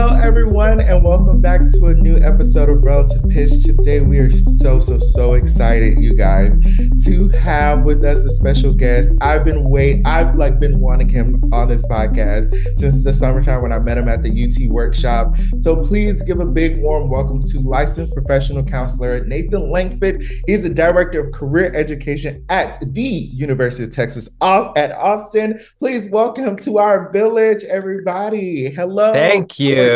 Hello, everyone, and welcome back to a new episode of Relative Pitch. Today, we are so, so, so excited, you guys, to have with us a special guest. I've been wait, I've like been wanting him on this podcast since the summertime when I met him at the UT workshop. So please give a big warm welcome to licensed professional counselor Nathan Langford. He's the director of career education at the University of Texas at Austin. Please welcome him to our village, everybody. Hello. Thank you.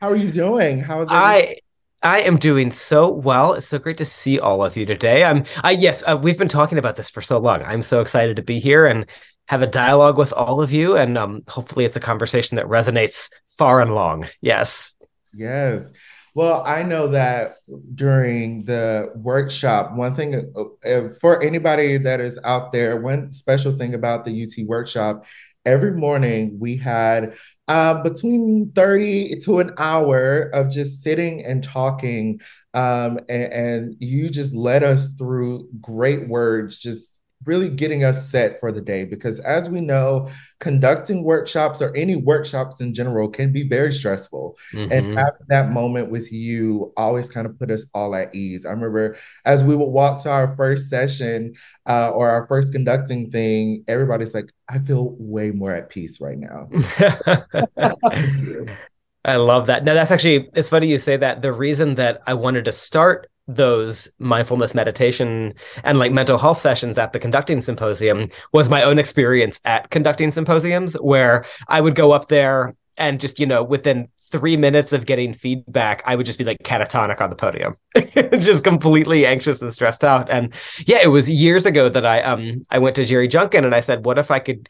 How are you doing? How is I I am doing so well. It's so great to see all of you today. I'm I yes, uh, we've been talking about this for so long. I'm so excited to be here and have a dialogue with all of you and um hopefully it's a conversation that resonates far and long. Yes. Yes. Well, I know that during the workshop, one thing uh, for anybody that is out there, one special thing about the UT workshop, every morning we had uh, between 30 to an hour of just sitting and talking. Um, and, and you just led us through great words, just really getting us set for the day because as we know conducting workshops or any workshops in general can be very stressful mm-hmm. and having that moment with you always kind of put us all at ease i remember as we would walk to our first session uh, or our first conducting thing everybody's like i feel way more at peace right now I love that. Now that's actually it's funny you say that. The reason that I wanted to start those mindfulness meditation and like mental health sessions at the conducting symposium was my own experience at conducting symposiums where I would go up there and just, you know, within three minutes of getting feedback, I would just be like catatonic on the podium, just completely anxious and stressed out. And yeah, it was years ago that I um I went to Jerry Junkin and I said, what if I could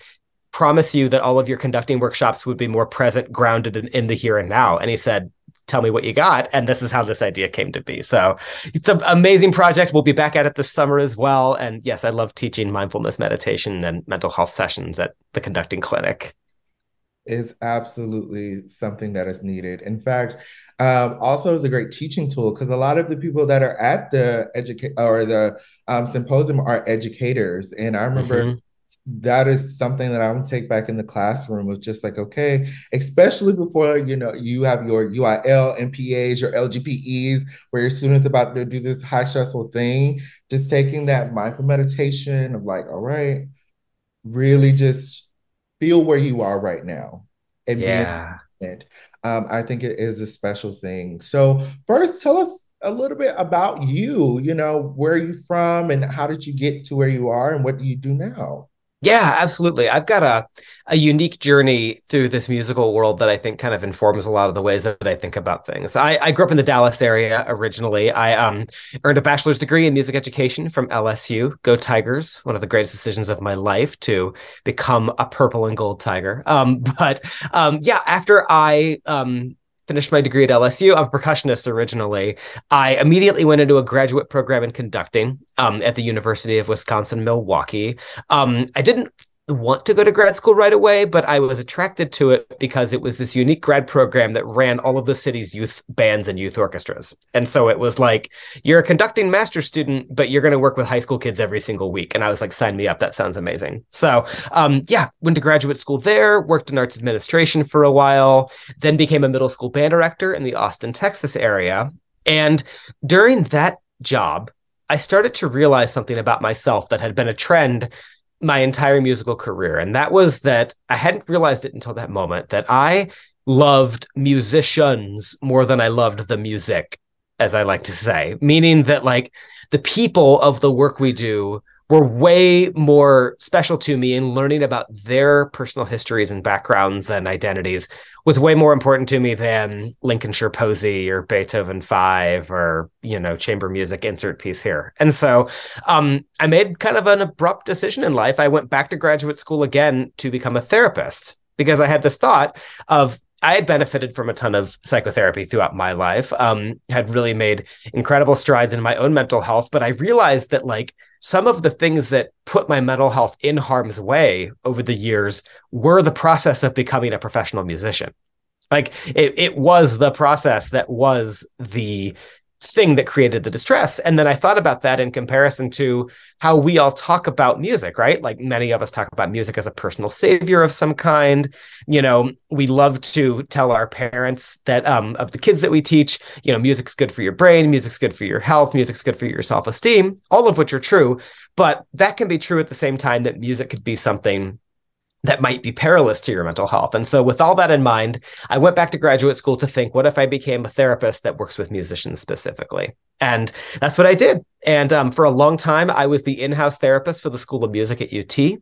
promise you that all of your conducting workshops would be more present, grounded in, in the here and now? And he said, tell me what you got. And this is how this idea came to be. So it's an amazing project. We'll be back at it this summer as well. And yes i love teaching mindfulness meditation and mental health sessions at the conducting clinic. Is absolutely something that is needed. In fact, um, also is a great teaching tool because a lot of the people that are at the educate or the um, symposium are educators. And I remember mm-hmm that is something that I'm gonna take back in the classroom of just like, okay, especially before you know you have your UIL, MPAs, your LGPEs, where your students about to do this high stressful thing, just taking that mindful meditation of like, all right, really just feel where you are right now. And yeah. Um, I think it is a special thing. So first tell us a little bit about you, you know, where are you from and how did you get to where you are and what do you do now? Yeah, absolutely. I've got a a unique journey through this musical world that I think kind of informs a lot of the ways that I think about things. I, I grew up in the Dallas area originally. I um, earned a bachelor's degree in music education from LSU. Go Tigers! One of the greatest decisions of my life to become a purple and gold tiger. Um, but um, yeah, after I um, finished my degree at LSU. I'm a percussionist originally. I immediately went into a graduate program in conducting um, at the University of Wisconsin Milwaukee. Um, I didn't want to go to grad school right away, but I was attracted to it because it was this unique grad program that ran all of the city's youth bands and youth orchestras. And so it was like, you're a conducting master student, but you're going to work with high school kids every single week. And I was like, sign me up. That sounds amazing. So, um, yeah, went to graduate school there, worked in arts administration for a while, then became a middle school band director in the Austin, Texas area. And during that job, I started to realize something about myself that had been a trend my entire musical career. And that was that I hadn't realized it until that moment that I loved musicians more than I loved the music, as I like to say, meaning that like the people of the work we do were way more special to me in learning about their personal histories and backgrounds and identities was way more important to me than Lincolnshire Posy or Beethoven Five or you know chamber music insert piece here. And so um, I made kind of an abrupt decision in life. I went back to graduate school again to become a therapist because I had this thought of I had benefited from a ton of psychotherapy throughout my life, um, had really made incredible strides in my own mental health. But I realized that, like, some of the things that put my mental health in harm's way over the years were the process of becoming a professional musician. Like, it, it was the process that was the thing that created the distress. And then I thought about that in comparison to how we all talk about music, right? Like many of us talk about music as a personal savior of some kind. You know, we love to tell our parents that um, of the kids that we teach, you know, music's good for your brain, music's good for your health, music's good for your self esteem, all of which are true. But that can be true at the same time that music could be something that might be perilous to your mental health. And so, with all that in mind, I went back to graduate school to think what if I became a therapist that works with musicians specifically? And that's what I did. And um, for a long time, I was the in house therapist for the School of Music at UT,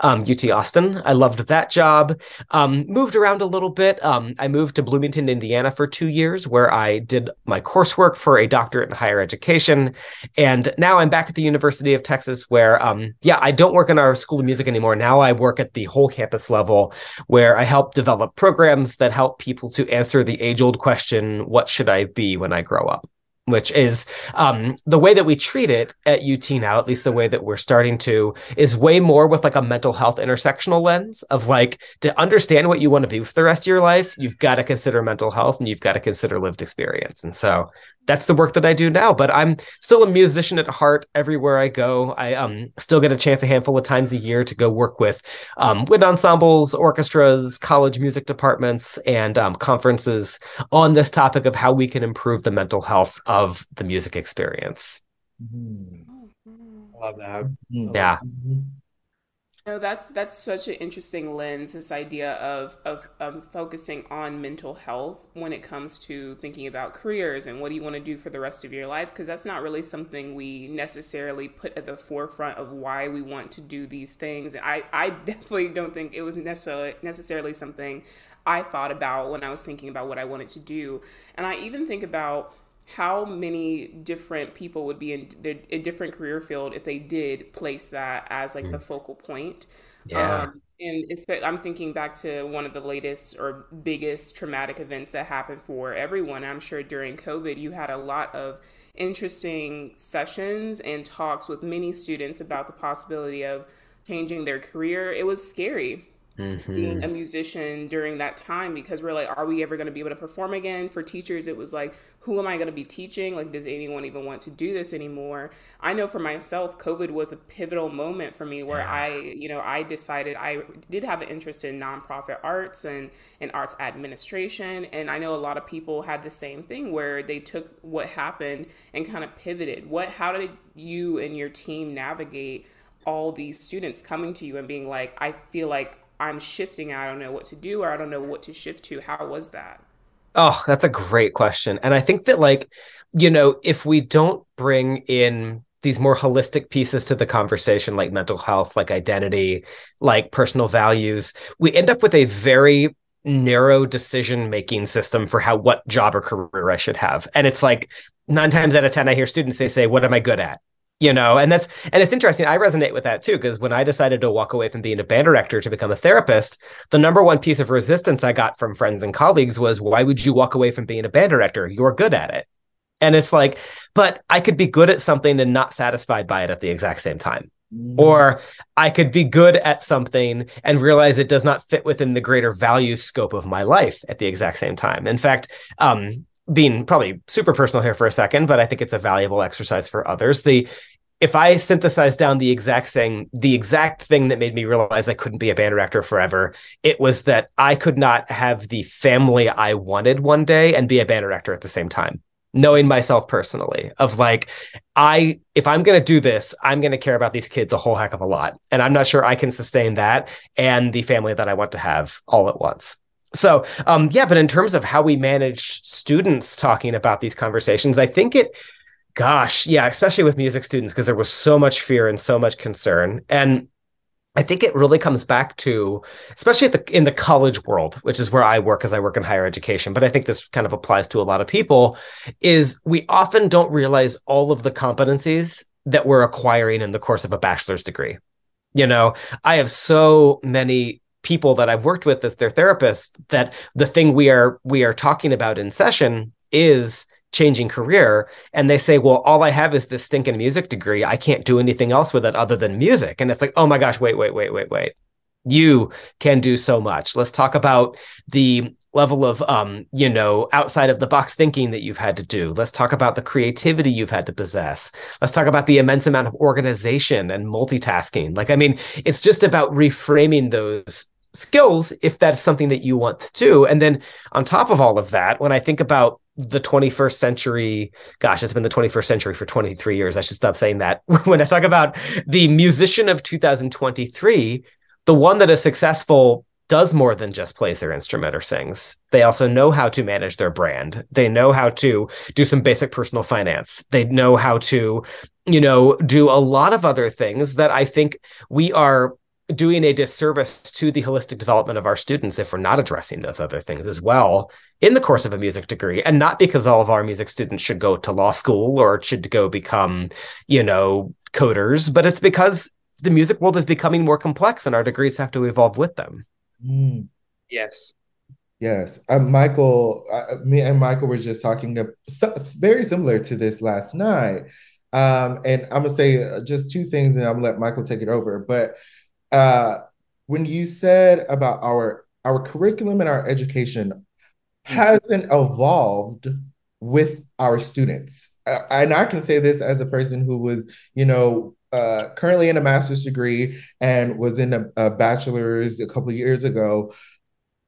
um, UT Austin. I loved that job. Um, moved around a little bit. Um, I moved to Bloomington, Indiana for two years, where I did my coursework for a doctorate in higher education. And now I'm back at the University of Texas, where, um, yeah, I don't work in our School of Music anymore. Now I work at the whole campus level, where I help develop programs that help people to answer the age old question what should I be when I grow up? Which is um, the way that we treat it at UT now, at least the way that we're starting to, is way more with like a mental health intersectional lens of like to understand what you want to be for the rest of your life, you've got to consider mental health and you've got to consider lived experience. And so that's the work that I do now. But I'm still a musician at heart everywhere I go. I um still get a chance a handful of times a year to go work with um, wind ensembles, orchestras, college music departments, and um, conferences on this topic of how we can improve the mental health of the music experience. Mm-hmm. Love that. Yeah. Mm-hmm. No, that's that's such an interesting lens. This idea of, of focusing on mental health when it comes to thinking about careers and what do you want to do for the rest of your life, because that's not really something we necessarily put at the forefront of why we want to do these things. I I definitely don't think it was necessarily necessarily something I thought about when I was thinking about what I wanted to do, and I even think about how many different people would be in a different career field if they did place that as like mm. the focal point. Yeah. Um, and I'm thinking back to one of the latest or biggest traumatic events that happened for everyone. I'm sure during COVID, you had a lot of interesting sessions and talks with many students about the possibility of changing their career. It was scary mm-hmm. being a musician during that time because we're like, are we ever going to be able to perform again? For teachers, it was like, who am I going to be teaching? Like, does anyone even want to do this anymore? I know for myself, COVID was a pivotal moment for me where yeah. I, you know, I decided I did have an interest in nonprofit arts and, and arts administration. And I know a lot of people had the same thing where they took what happened and kind of pivoted. What, how did you and your team navigate? all these students coming to you and being like, I feel like I'm shifting. I don't know what to do or I don't know what to shift to. How was that? Oh, that's a great question. And I think that, like, you know, if we don't bring in these more holistic pieces to the conversation, like mental health, like identity, like personal values, we end up with a very narrow decision making system for how what job or career I should have. And it's like nine times out of 10, I hear students, they say, What am I good at? You know and that's and it's interesting i resonate with that too because when i decided to walk away from being a band director to become a therapist the number one piece of resistance i got from friends and colleagues was why would you walk away from being a band director? You're good at it. And it's like but i could be good at something and not satisfied by it at the exact same time. Mm. or i could be good at something and realize it does not fit within the greater value scope of my life at the exact same time. In fact um, being probably super personal here for a second, but I think it's a valuable exercise for others. The if I synthesize down the exact thing, the exact thing that made me realize I couldn't be a band director forever, it was that I could not have the family I wanted one day and be a band director at the same time. Knowing myself personally, of like, I, if I'm going to do this, I'm going to care about these kids a whole heck of a lot. And I'm not sure I can sustain that and the family that I want to have all at once. So, um, yeah, but in terms of how we manage students talking about these conversations, I think it, gosh, yeah, especially with music students, because there was so much fear and so much concern. And I think it really comes back to, especially the, in the college world, which is where I work as I work in higher education, but I think this kind of applies to a lot of people, is we often don't realize all of the competencies that we're acquiring in the course of a bachelor's degree. You know, I have so many people that I've worked with as their therapist that the thing we are we are talking about in session is changing career. And they say well all i have is this stinking music degree. I can't do anything else with it other than music. And it's like oh my gosh wait wait wait wait wait. You can do so much. Let's talk about the level of um you know outside of the box thinking that you've had to do. Let's talk about the creativity you've had to possess. Let's talk about the immense amount of organization and multitasking. Like i mean it's just about reframing those skills if that's something that you want to do and then on top of all of that when i think about the 21st century gosh it's been the 21st century for 23 years i should stop saying that when i talk about the musician of 2023 the one that is successful does more than just plays their instrument or sings. They also know how to manage their brand. They know how to do some basic personal finance. They know how to, you know, do a lot of other things that I think we are doing a disservice to the holistic development of our students if we're not addressing those other things as well in the course of a music degree and not because all of our music students should go to law school or should go become you know coders but it's because the music world is becoming more complex and our degrees have to evolve with them Mm. Yes. Yes, uh, Michael, uh, me and Michael were just talking to so, very similar to this last night. Um, and I'm gonna say uh, just two things, and I'm gonna let Michael take it over. But uh, when you said about our our curriculum and our education hasn't evolved with our students, uh, and I can say this as a person who was, you know, uh, currently in a master's degree and was in a, a bachelor's a couple years ago.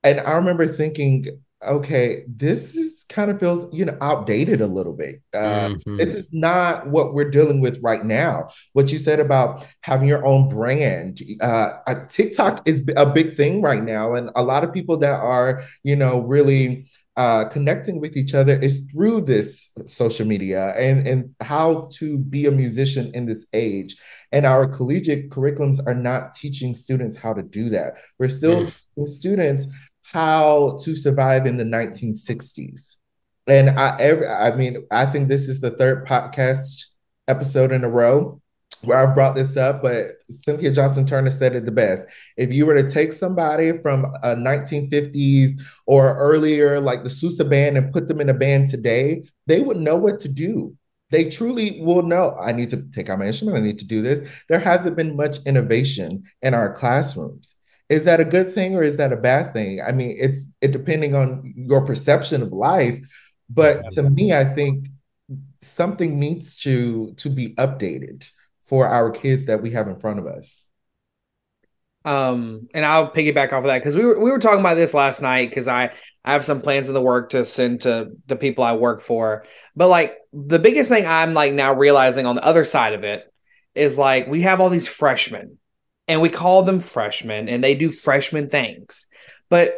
And I remember thinking, okay, this is kind of feels you know outdated a little bit. Uh, mm-hmm. This is not what we're dealing with right now. What you said about having your own brand, uh, TikTok is a big thing right now, and a lot of people that are you know really uh, connecting with each other is through this social media and, and how to be a musician in this age. And our collegiate curriculums are not teaching students how to do that. We're still mm. students how to survive in the 1960s. And I, every, I mean, I think this is the third podcast episode in a row where I've brought this up, but Cynthia Johnston Turner said it the best. If you were to take somebody from a 1950s or earlier, like the Sousa band, and put them in a band today, they would know what to do. They truly will know. I need to take out my instrument. I need to do this. There hasn't been much innovation in our classrooms. Is that a good thing or is that a bad thing? I mean, it's it depending on your perception of life. But to me, I think something needs to to be updated for our kids that we have in front of us. Um, and I'll piggyback off of that because we were we were talking about this last night because I I have some plans in the work to send to the people I work for. But like the biggest thing I'm like now realizing on the other side of it is like we have all these freshmen and we call them freshmen and they do freshman things. But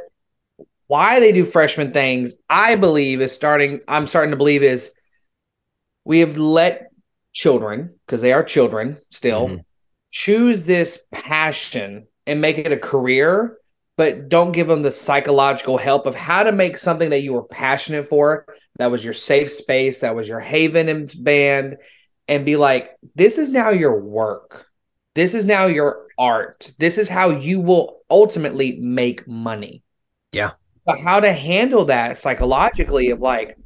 why they do freshman things, I believe is starting I'm starting to believe is we have let children, because they are children still, mm-hmm. choose this passion and make it a career, but don't give them the psychological help of how to make something that you were passionate for, that was your safe space, that was your haven and band, and be like, this is now your work. This is now your art. This is how you will ultimately make money. Yeah. But how to handle that psychologically of like,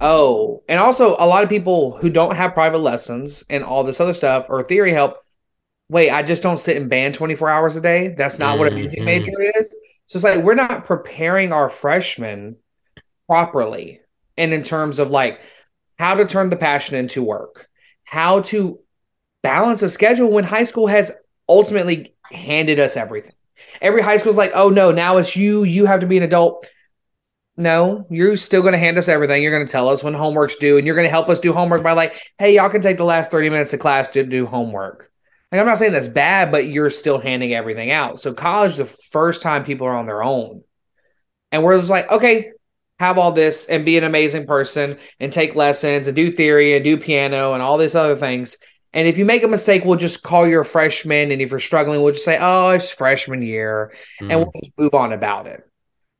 Oh, and also a lot of people who don't have private lessons and all this other stuff or theory help. Wait, I just don't sit in band 24 hours a day. That's not mm-hmm. what a music mm-hmm. major is. So it's like we're not preparing our freshmen properly. And in terms of like how to turn the passion into work, how to balance a schedule when high school has ultimately handed us everything. Every high school is like, oh no, now it's you. You have to be an adult no, you're still going to hand us everything. You're going to tell us when homework's due, and you're going to help us do homework by like, hey, y'all can take the last 30 minutes of class to do homework. Like, I'm not saying that's bad, but you're still handing everything out. So, college, the first time people are on their own. And we're just like, okay, have all this and be an amazing person and take lessons and do theory and do piano and all these other things. And if you make a mistake, we'll just call you a freshman. And if you're struggling, we'll just say, oh, it's freshman year. Mm. And we'll just move on about it.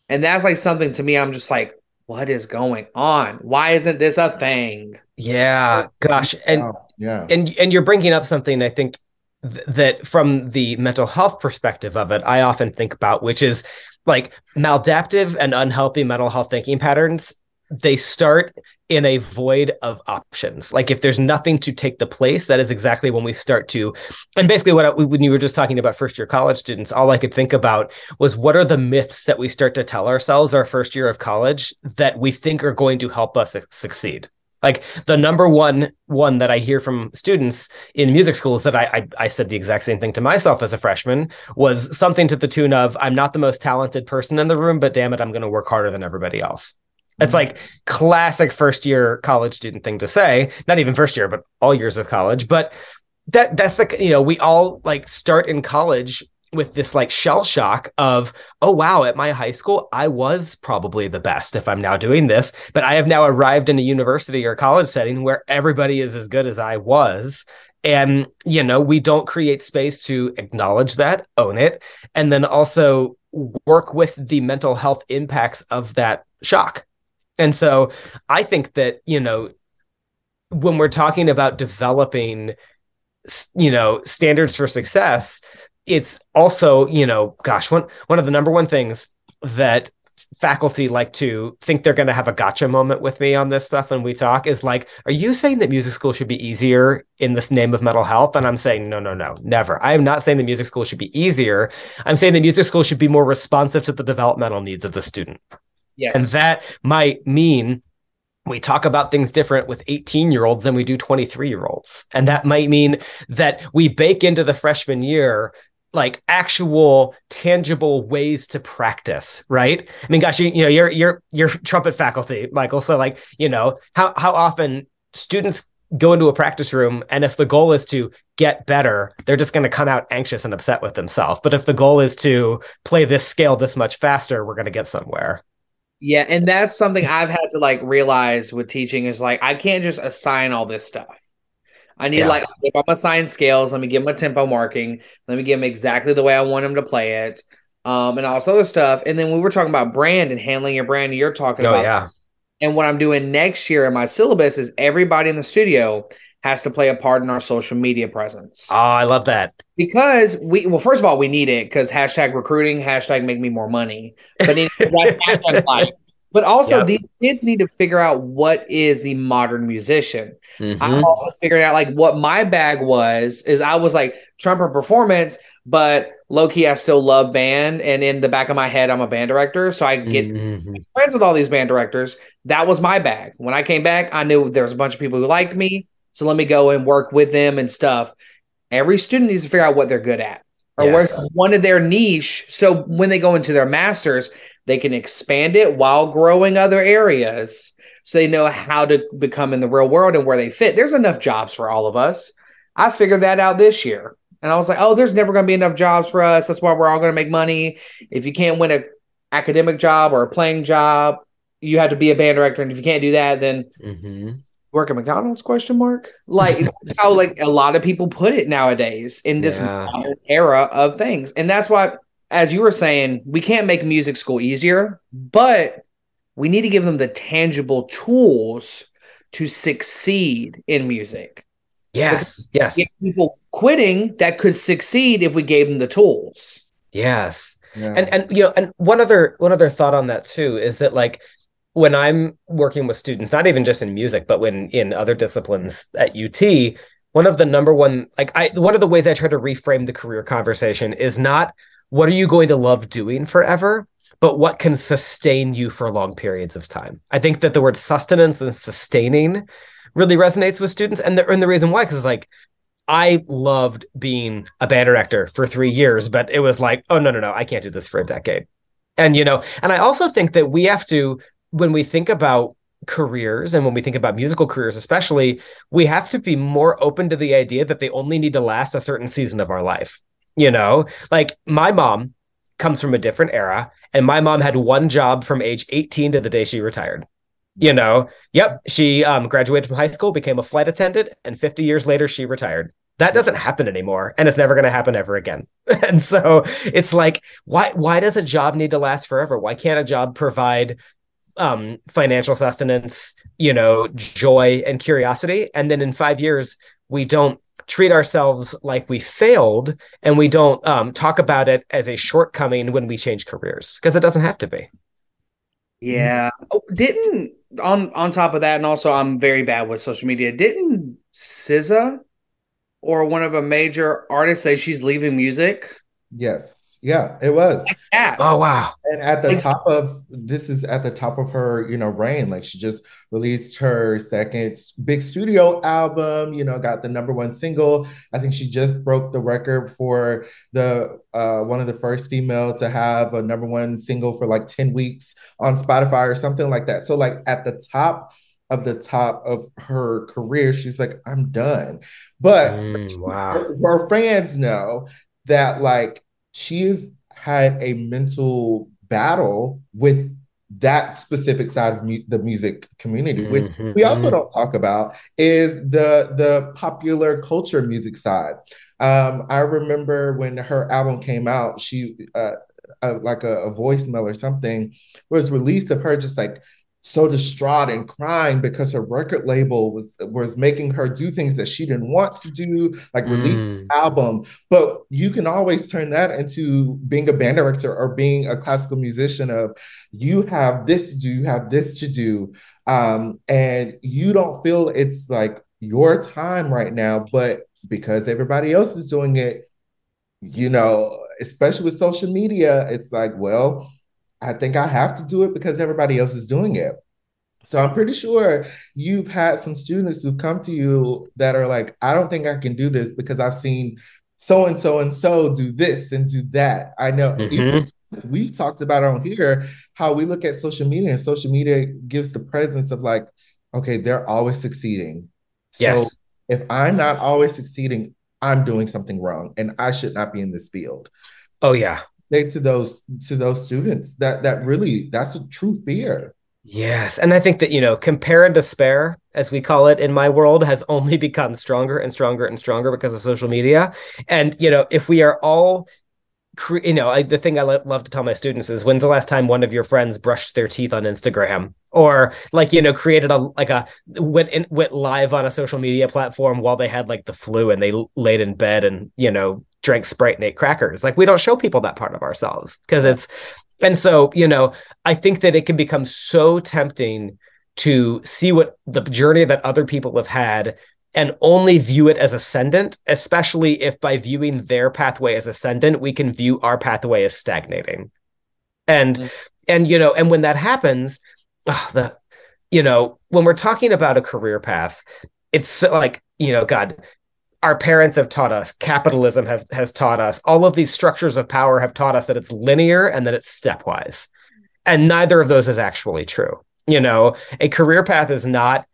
And that's like something to me, I'm just like, what is going on? Why isn't this a thing? Yeah, gosh. And yeah. And and you're bringing up something I think th- that from the mental health perspective of it, I often think about which is like maladaptive and unhealthy mental health thinking patterns they start in a void of options. Like if there's nothing to take the place, that is exactly when we start to. And basically, what I, when you were just talking about first year college students, all I could think about was what are the myths that we start to tell ourselves our first year of college that we think are going to help us succeed. Like the number one one that I hear from students in music schools that I, I, I said the exact same thing to myself as a freshman was something to the tune of I'm not the most talented person in the room, but damn it, I'm going to work harder than everybody else. It's like classic first year college student thing to say. Not even first year, but all years of college. But that that's the you know we all like start in college with this like shell shock of oh wow at my high school i was probably the best if i'm now doing this but i have now arrived in a university or college setting where everybody is as good as i was and you know we don't create space to acknowledge that own it and then also work with the mental health impacts of that shock and so i think that you know when we're talking about developing you know standards for success it's also, you know, gosh, one one of the number one things that faculty like to think they're going to have a gotcha moment with me on this stuff when we talk is like, are you saying that music school should be easier in this name of mental health? And I'm saying, no, no, no, never. I am not saying the music school should be easier. I'm saying the music school should be more responsive to the developmental needs of the student. Yes. And that might mean we talk about things different with 18 year olds than we do 23 year olds. And that might mean that we bake into the freshman year like actual tangible ways to practice right i mean gosh you, you know you're you're you're trumpet faculty michael so like you know how how often students go into a practice room and if the goal is to get better they're just going to come out anxious and upset with themselves but if the goal is to play this scale this much faster we're going to get somewhere yeah and that's something i've had to like realize with teaching is like i can't just assign all this stuff I need yeah. like if I'm assigning scales, let me give them a tempo marking. Let me give them exactly the way I want them to play it. Um, and all this other stuff. And then we were talking about brand and handling your brand. You're talking oh, about yeah. And what I'm doing next year in my syllabus is everybody in the studio has to play a part in our social media presence. Oh, I love that. Because we well, first of all, we need it because hashtag recruiting, hashtag make me more money. But but also, yep. these kids need to figure out what is the modern musician. Mm-hmm. I'm also figuring out like what my bag was. Is I was like trumpet performance, but low key, I still love band. And in the back of my head, I'm a band director, so I get mm-hmm. friends with all these band directors. That was my bag. When I came back, I knew there was a bunch of people who liked me, so let me go and work with them and stuff. Every student needs to figure out what they're good at or yes. where's one of their niche. So when they go into their masters, they can expand it while growing other areas so they know how to become in the real world and where they fit. There's enough jobs for all of us. I figured that out this year. And I was like, oh, there's never going to be enough jobs for us. That's why we're all going to make money. If you can't win an academic job or a playing job, you have to be a band director. And if you can't do that, then mm-hmm. Work at McDonald's question mark. Like that's how like a lot of people put it nowadays in this yeah. era of things. And that's why as you were saying, we can't make music school easier, but we need to give them the tangible tools to succeed in music. Yes. Yes. People quitting that could succeed if we gave them the tools. Yes. Yeah. And and you know, and one other one other thought on that too is that like when I'm working with students, not even just in music, but when in other disciplines at UT, one of the number one like I one of the ways I try to reframe the career conversation is not what are you going to love doing forever but what can sustain you for long periods of time. I think that the word sustenance and sustaining really resonates with students and the, and the reason why because like i loved being a band director for three years but it was like oh no no no i can't do this for a decade. And you know and i also think that we have to when we think about careers and when we think about musical careers especially we have to be more open to the idea that they only need to last a certain season of our life you know, like my mom comes from a different era, and my mom had one job from age 18 to the day she retired. You know, yep, she um, graduated from high school, became a flight attendant, and 50 years later, she retired. That doesn't happen anymore, and it's never going to happen ever again. and so it's like, why why does a job need to last forever? Why can't a job provide um, financial sustenance, you know, joy and curiosity, and then in five years we don't treat ourselves like we failed and we don't um, talk about it as a shortcoming when we change careers because it doesn't have to be yeah oh, didn't on on top of that, and also I'm very bad with social media. Didn't SZA or one of a major artists say she's leaving music? Yes. Yeah, it was. Yeah. Oh wow. And at the top of this is at the top of her, you know, reign. Like she just released her second big studio album, you know, got the number one single. I think she just broke the record for the uh one of the first female to have a number one single for like 10 weeks on Spotify or something like that. So like at the top of the top of her career, she's like, I'm done. But Mm, wow. her, her fans know that like she's had a mental battle with that specific side of mu- the music community, which Mhm, we also mhm. don't talk about, is the the popular culture music side. Um, I remember when her album came out, she uh, uh, like a, a voicemail or something was released of her just like so distraught and crying because her record label was was making her do things that she didn't want to do, like release Mm. album. But you can always turn that into being a band director or being a classical musician of you have this to do, you have this to do. Um, and you don't feel it's like your time right now, but because everybody else is doing it, you know, especially with social media, it's like, well, I think I have to do it because everybody else is doing it. So I'm pretty sure you've had some students who come to you that are like, I don't think I can do this because I've seen so and so and so do this and do that. I know Mhm. we've talked about on here how we look at social media and social media gives the presence of like, okay, they're always succeeding. So Yes. if I'm not always succeeding, I'm doing something wrong and I should not be in this field. Oh yeah. Say to those to those students that that really that's a true fear. Yes. And I think that, you know, compare and despair, as we call it in my world, has only become stronger and stronger and stronger because of social media. And, you know, if we are all, you know, I, the thing I lo- love to tell my students is when's the last time one of your friends brushed their teeth on Instagram or like, you know, created a, like a, went in, went live on a social media platform while they had like the flu and they laid in bed and, you know, drank Sprite and ate crackers. Like we don't show people that part of ourselves because it's, and so, you know, I think that it can become so tempting to see what the journey that other people have had and only view it as ascendant, especially if by viewing their pathway as ascendant, we can view our pathway as stagnating. And Mhm. and you know, and when that happens, ah, the you know, when we're talking about a career path, it's so, like, you know, God, our parents have taught us, capitalism have, has taught us, all of these structures of power have taught us that it's linear and that it's stepwise. And neither of those is actually true. You know, a career path is not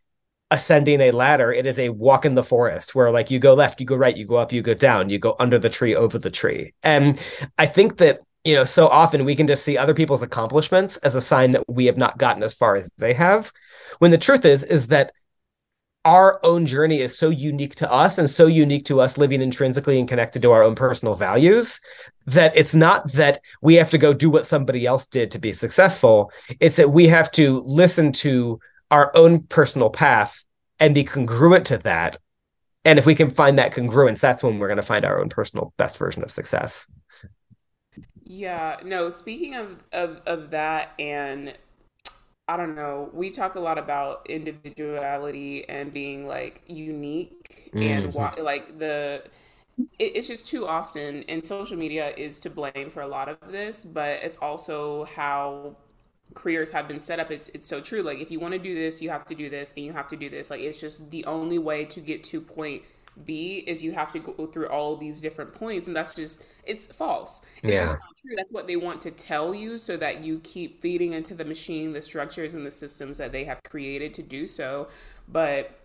ascending a ladder, it is a walk in the forest where, like, you go left, you go right, you go up, you go down, you go under the tree, over the tree. And I think that, you know, so often we can just see other people's accomplishments as a sign that we have not gotten as far as they have. When the truth is, is that our own journey is so unique to us and so unique to us living intrinsically and connected to our own personal values that it's not that we have to go do what somebody else did to be successful. It's that we have to listen to our own personal path and be congruent to that. And if we can find that congruence, that's when we're going to find our own personal best version of success. Yeah, no, speaking of, of of that and I don't know, we talk a lot about individuality and being like unique and Mhm. why like the it, it's just too often and social media is to blame for a lot of this, but it's also how careers have been set up. It's it's so true. Like if you want to do this, you have to do this and you have to do this. Like it's just the only way to get to point B is you have to go through all these different points and that's just it's false. It's just not true. That's what they want to tell you so that you keep feeding into the machine the structures and the systems that they have created to do so. But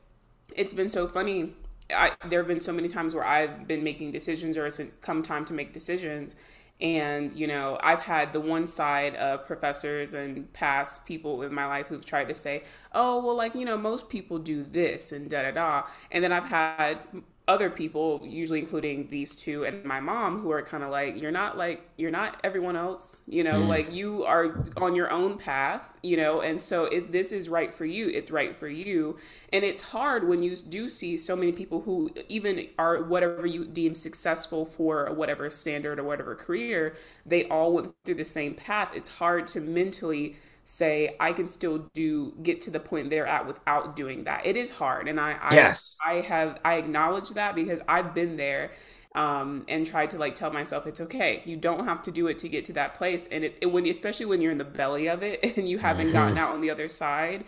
it's been so funny. I, there have been so many times where I've been making decisions or it's been come time to make decisions. And, you know, I've had the one side of professors and past people in my life who've tried to say, oh, well, like, you know, most people do this and da da da. And then I've had other people, usually including these two and my mom, who are kind of like, you're not like, you're not everyone else, you know, Mm. like you are on your own path, you know, and so if this is right for you, it's right for you. And it's hard when you do see so many people who even are whatever you deem successful for whatever standard or whatever career, they all went through the same path. It's hard to mentally say I can still do get to the point they're at without doing that. It is hard, and I I, yes. I have I acknowledge that because I've been there um, and tried to like tell myself it's okay. You don't have to do it to get to that place, and it, it when especially when you're in the belly of it and you haven't mm-hmm. gotten out on the other side.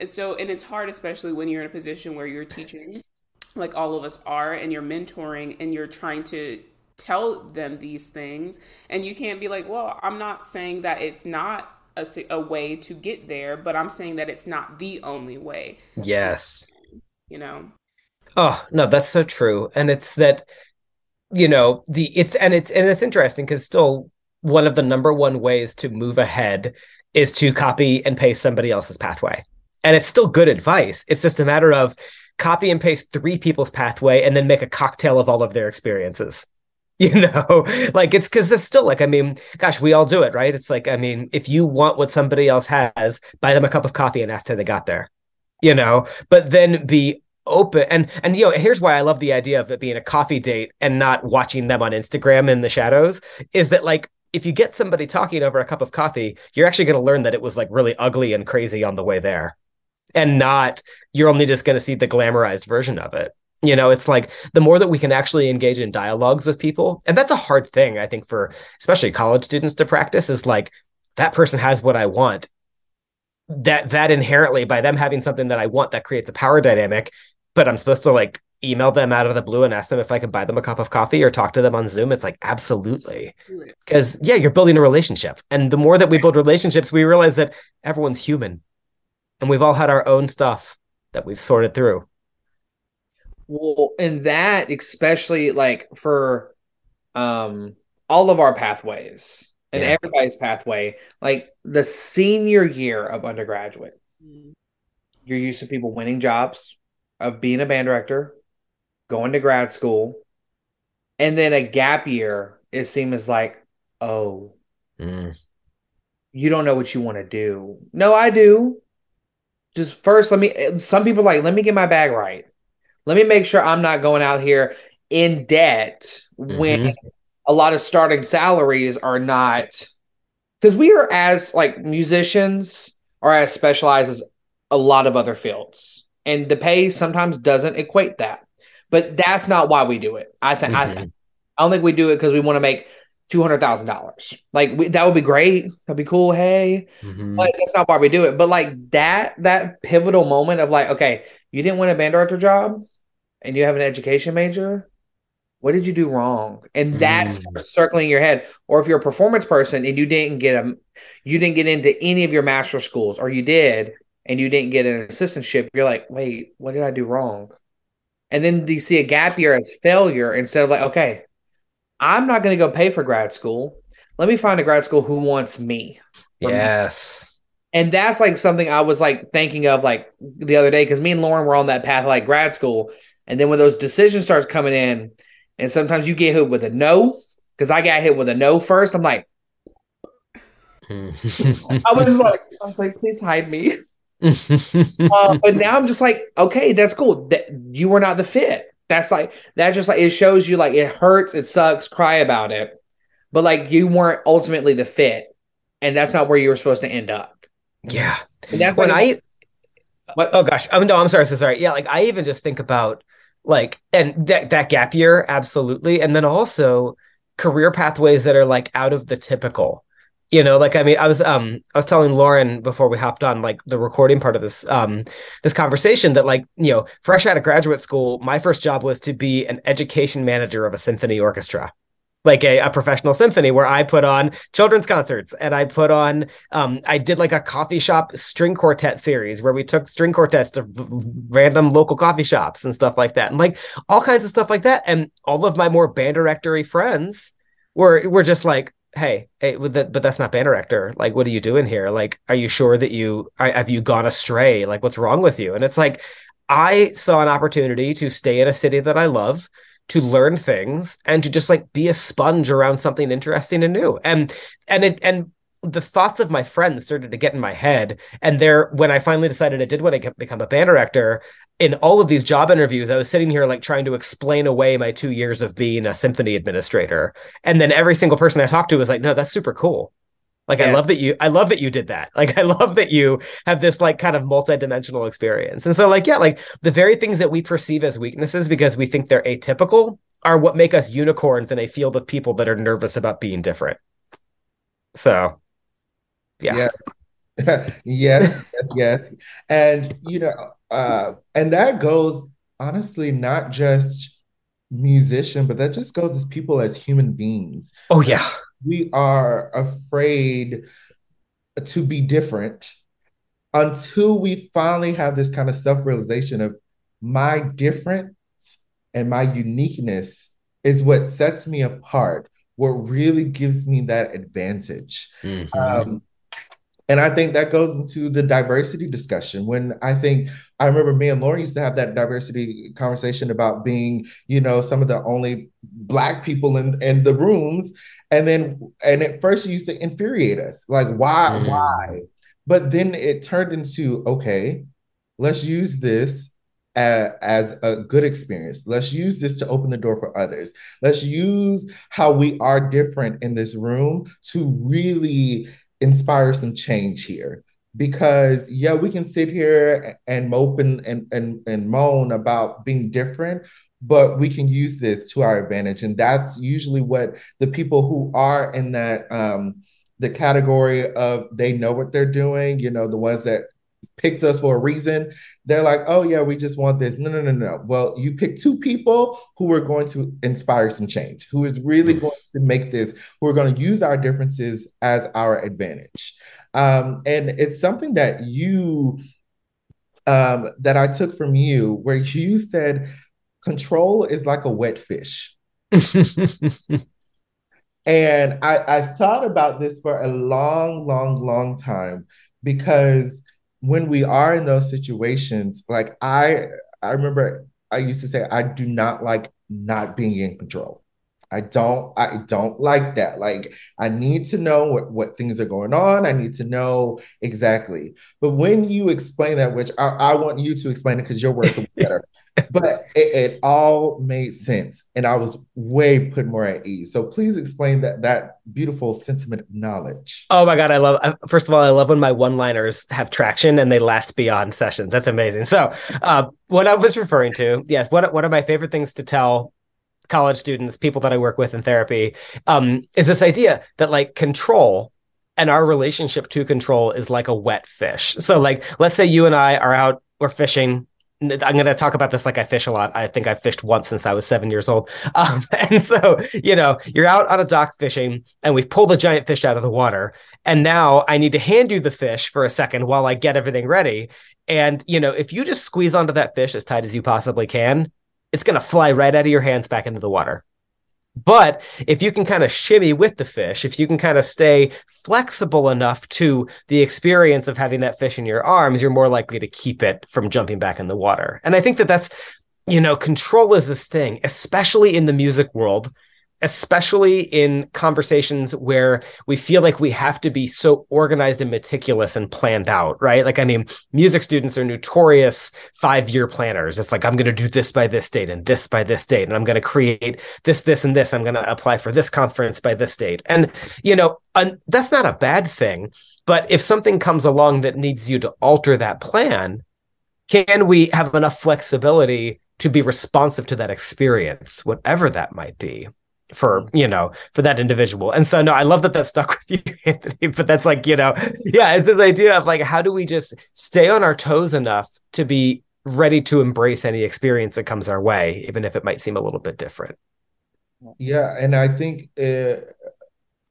And so, and it's hard, especially when you're in a position where you're teaching, like all of us are, and you're mentoring, and you're trying to tell them these things, and you can't be like, well, I'm not saying that it's not a, a way to get there, but I'm saying that it's not the only way. Yes. To, you know. Oh no, that's so true, and it's that you know the it's and it's and it's interesting because still one of the number one ways to move ahead is to copy and paste somebody else's pathway and it's still good advice it's just a matter of copy and paste three people's pathway and then make a cocktail of all of their experiences you know? Like it's because it's still like i mean gosh we all do it right? It's like i mean if you want what somebody else has buy them a cup of coffee and ask how they got there you know? But then be open and and you know here's why i love the idea of it being a coffee date and not watching them on instagram in the shadows is that like if you get somebody talking over a cup of coffee you're actually going to learn that it was like really ugly and crazy on the way there and not you're only just going to see the glamorized version of it you know it's like the more that we can actually engage in dialogues with people and that's a hard thing i think for especially college students to practice is like that person has what i want that that inherently by them having something that i want that creates a power dynamic but I'm supposed to like email them out of the blue and ask them if I could buy them a cup of coffee or talk to them on Zoom. It's like, absolutely. Because, yeah, you're building a relationship. And the more that we build relationships, we realize that everyone's human and we've all had our own stuff that we've sorted through. Well, and that, especially like for um, all of our pathways and yeah. everybody's pathway, like the senior year of undergraduate, mm-hmm. you're used to people winning jobs of being a band director, going to grad school, and then a gap year, it seems like, oh, mm. you don't know what you want to do. No, I do. Just first, let me. Some people like, let me get my bag right. Let me make sure I'm not going out here in debt mm-hmm. when a lot of starting salaries are not. Because we are as like musicians are as specialized as a lot of other fields and the pay sometimes doesn't equate that. But that's not why we do it. I think mm-hmm. I think I don't think we do it because we want to make two hundred thousand dollars. Like we, that would be great. That'd be cool. Hey, mm-hmm. but that's not why we do it. But like that that pivotal moment of like, okay, you didn't win a band director job, and you have an education major. What did you do wrong? And that's mm. circling your head. Or if you're a performance person and you didn't get a, you didn't get into any of your master schools, or you did, and you didn't get an assistantship, you're like, wait, what did I do wrong? And then you see a gap year as failure instead of like, okay, I'm not going to go pay for grad school. Let me find a grad school who wants me. Yes. Me. And that's like something I was like thinking of like the other day because me and Lauren were on that path like grad school. And then when those decisions starts coming in, and sometimes you get hit with a no, because I got hit with a no first. I'm like, I was just like, I was like, please hide me. uh, but now I'm just like, okay, that's cool. That you were not the fit. That's like that. Just like it shows you, like it hurts, it sucks, cry about it, but like you weren't ultimately the fit, and that's not where you were supposed to end up. Yeah, and that's when I. What? Oh gosh, oh no, I'm sorry, so sorry. Yeah, like I even just think about like and that that gap year, absolutely, and then also career pathways that are like out of the typical you know? Like i mean i was um i was telling lauren before we hopped on like the recording part of this um this conversation that like you know fresh out of graduate school my first job was to be an education manager of a symphony orchestra like a, a professional symphony where I put on children's concerts and I put on um I did like a coffee shop string quartet series where we took string quartets to random local coffee shops and stuff like that and like all kinds of stuff like that and all of my more band directory friends were were just like hey, hey, but that's not band director. Like, what are you doing here? Like, are you sure that you have you gone astray? Like, what's wrong with you? And it's like, I saw an opportunity to stay in a city that I love, to learn things, and to just like be a sponge around something interesting and new. And and it and the thoughts of my friends started to get in my head. And there, when I finally decided I did want to become a band director, in all of these job interviews, I was sitting here like trying to explain away my two years of being a symphony administrator. And then every single person I talked to was like, no, that's super cool. Like yeah. I love that you I love that you did that. Like I love that you have this like kind of multi-dimensional experience. And so like yeah, like the very things that we perceive as weaknesses because we think they're atypical are what make us unicorns in a field of people that are nervous about being different. So yeah. yeah. yes, yes. And you know, uh and that goes honestly not just musician, but that just goes as people as human beings. Oh yeah. We are afraid to be different until we finally have this kind of self-realization of my difference and my uniqueness is what sets me apart, what really gives me that advantage. Mm-hmm. Um, and I think that goes into the diversity discussion. When I think I remember me and Lauren used to have that diversity conversation about being, you know, some of the only black people in, in the rooms. And then and at first it used to infuriate us. Like, why, mm. why? But then it turned into, okay, let's use this as, as a good experience. Let's use this to open the door for others. Let's use how we are different in this room to really inspire some change here because yeah we can sit here and mope and, and and and moan about being different but we can use this to our advantage and that's usually what the people who are in that um the category of they know what they're doing you know the ones that picked us for a reason. They're like, oh yeah, we just want this. No, no, no, no. Well, you pick two people who are going to inspire some change, who is really mm. going to make this, who are going to use our differences as our advantage. Um, and it's something that you um, that I took from you, where you said control is like a wet fish. and I, I thought about this for a long, long, long time because when we are in those situations, like I I remember I used to say I do not like not being in control. I don't I don't like that. Like I need to know what, what things are going on. I need to know exactly. But when you explain that, which I, I want you to explain it because your words are better but it, it, all made sense and i was way put more at ease. So please explain that that beautiful sentiment of knowledge. Oh my god i love first of all i love when my one liners have traction and they last beyond sessions. That's amazing. So uh, what i was referring to yes what, one of my favorite things to tell college students people that i work with in therapy um, is this idea that like control and our relationship to control is like a wet fish. So like let's say you and i are out we're fishing I'm going to talk about this like I fish a lot. I think I've fished once since I was seven years old. Um, and so, you know, you're out on a dock fishing and we've pulled a giant fish out of the water. And now I need to hand you the fish for a second while I get everything ready. And, you know, if you just squeeze onto that fish as tight as you possibly can, it's going to fly right out of your hands back into the water. But if you can kind of shimmy with the fish, if you can kind of stay flexible enough to the experience of having that fish in your arms, you're more likely to keep it from jumping back in the water. And I think that that's, you know, control is this thing, especially in the music world especially in conversations where we feel like we have to be so organized and meticulous and planned out, right? Like, I mean, music students are notorious five year planners. It's like, I'm going to do this by this date and this by this date, and I'm going to create this, this, and this. I'm going to apply for this conference by this date. And, you know, that's not a bad thing. But if something comes along that needs you to alter that plan, can we have enough flexibility to be responsive to that experience, whatever that might be? For you know for that individual. And so no i love that that stuck with you anthony but that's like you know yeah it's this idea of like how do we just stay on our toes enough to be ready to embrace any experience that comes our way even if it might seem a little bit different? Yeah and i think uh,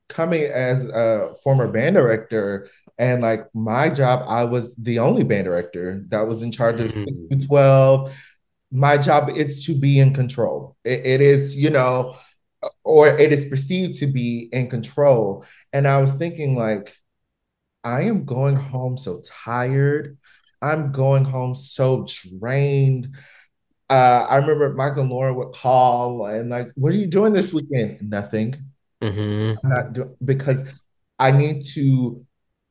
coming as a former band director and like my job i was the only band director that was in charge of mm-hmm. 6 to 12 my job is to be in control. It, it is you know or it is perceived to be in control. And I was thinking, like, I am going home so tired. I'm going home so drained. Uh, I remember Michael and Lauren would call and like, "What are you doing this weekend?" Nothing. Mm-hmm. Not doing because I need to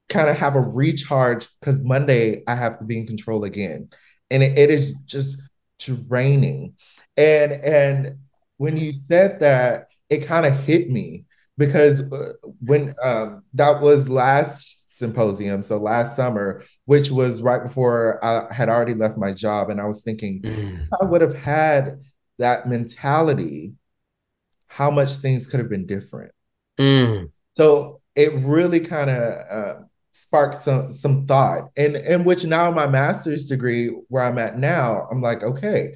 kind of have a recharge because Monday I have to be in control again, and it, it is just draining. And and when you said that, it kind of hit me because uh, when um, that was last symposium, so last summer, which was right before I had already left my job, and I was thinking, mm. I would have had that mentality, how much things could have been different. Mm. So it really kind of uh, sparked some some thought, and in which now my master's degree, where I'm at now, I'm like, okay,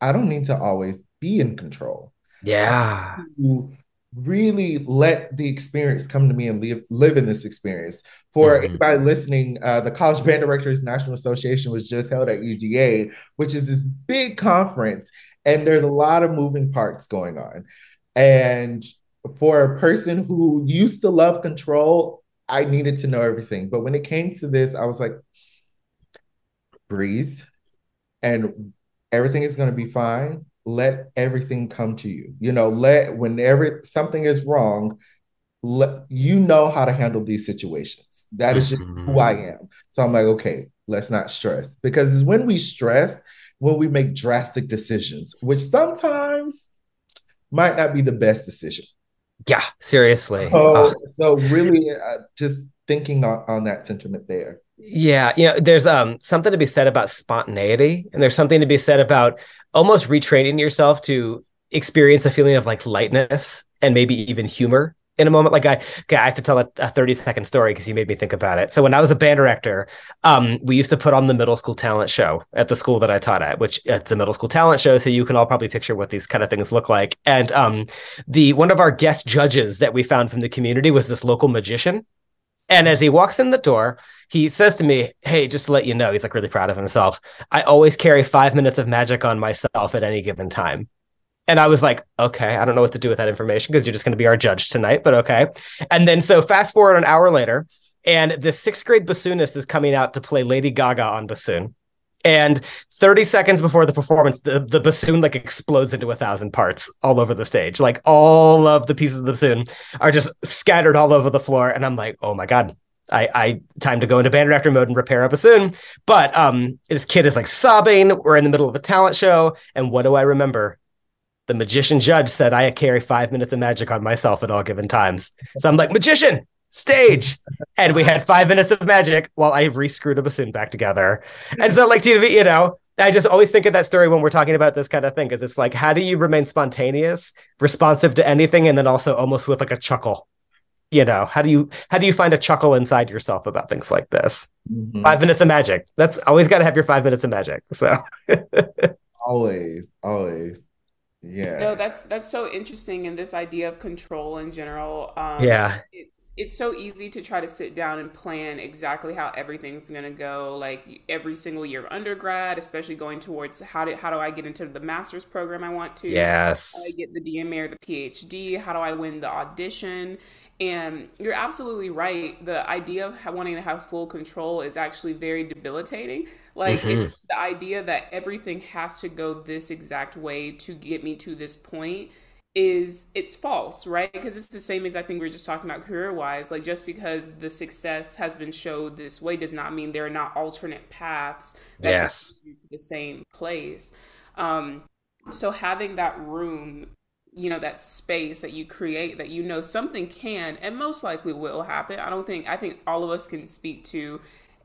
I don't need to always be in control. Yeah. To really let the experience come to me and live, live in this experience. For mm-hmm. anybody listening, uh, the College Band Directors National Association was just held at UGA, which is this big conference, and there's a lot of moving parts going on. And for a person who used to love control, I needed to know everything. But when it came to this, I was like, breathe, and everything is going to be fine let everything come to you. You know, let whenever something is wrong, let you know how to handle these situations. That is just mm-hmm. who I am. So I'm like, okay, let's not stress because it's when we stress when we make drastic decisions, which sometimes might not be the best decision. Yeah, seriously. So, oh. so really, uh, just thinking on, on that sentiment there. Yeah, you know, there's um something to be said about spontaneity, and there's something to be said about almost retraining yourself to experience a feeling of like lightness and maybe even humor in a moment. Like i okay, i have to tell a, a 30 second story because you made me think about it. So when i was a band director um, we used to put on the middle school talent show at the school that i taught at which it's a middle school talent show so you can all probably picture what these kind of things look like. And um, the one of our guest judges that we found from the community was this local magician and as he walks in the door, he says to me, Hey, just to let you know, he's like really proud of himself. I always carry five minutes of magic on myself at any given time. And I was like, okay, I don't know what to do with that information because you're just going to be our judge tonight, but okay. And then so fast forward an hour later, and the sixth grade bassoonist is coming out to play Lady Gaga on bassoon. And 30 seconds before the performance, the, the bassoon like explodes into a thousand parts all over the stage. Like all of the pieces of the bassoon are just scattered all over the floor. And I'm like, oh my God, I, I time to go into band director mode and repair a bassoon. But um, this kid is like sobbing. We're in the middle of a talent show. And what do I remember? The magician judge said I carry five minutes of magic on myself at all given times. So I'm like, magician, stage. And we had five minutes of magic while I rescrewed a bassoon back together. And so, like, you know, I just always think of that story when we're talking about this kind of thing because it's like, how do you remain spontaneous, responsive to anything, and then also almost with like a chuckle? You know, how do you how do you find a chuckle inside yourself about things like this? Mm-hmm. Five minutes of magic. That's always got to have your five minutes of magic. So always, always. Yeah. No, that's that's so interesting in this idea of control in general. Um, yeah. It, it's so easy to try to sit down and plan exactly how everything's going to go like every single year of undergrad especially going towards how do how do I get into the master's program I want to yes how do I get the DMA or the PhD how do I win the audition and you're absolutely right the idea of wanting to have full control is actually very debilitating like mm-hmm. it's the idea that everything has to go this exact way to get me to this point is it's false, right? Because it's the same as I think we are just talking about career wise. Like just because the success has been showed this way does not mean there are not alternate paths that yes. to the same place. Um, so having that room, you know, that space that you create that you know something can and most likely will happen. I don't think I think all of us can speak to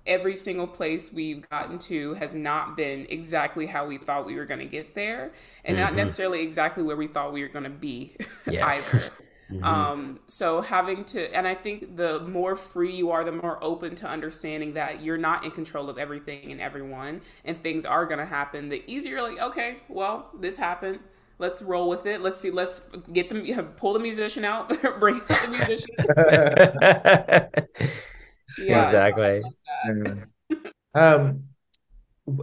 every single place we've gotten to has not been exactly how we thought we were going to get there and mm-hmm. not necessarily exactly where we thought we were going to be either. Mm-hmm. Um, so having to, and I think the more free you are, the more open to understanding that you're not in control of everything and everyone, and things are going to happen. The easier, like, okay, well, this happened. Let's roll with it. Let's see. Let's get them. Pull the musician out. Bring out the musician. yeah, exactly. um,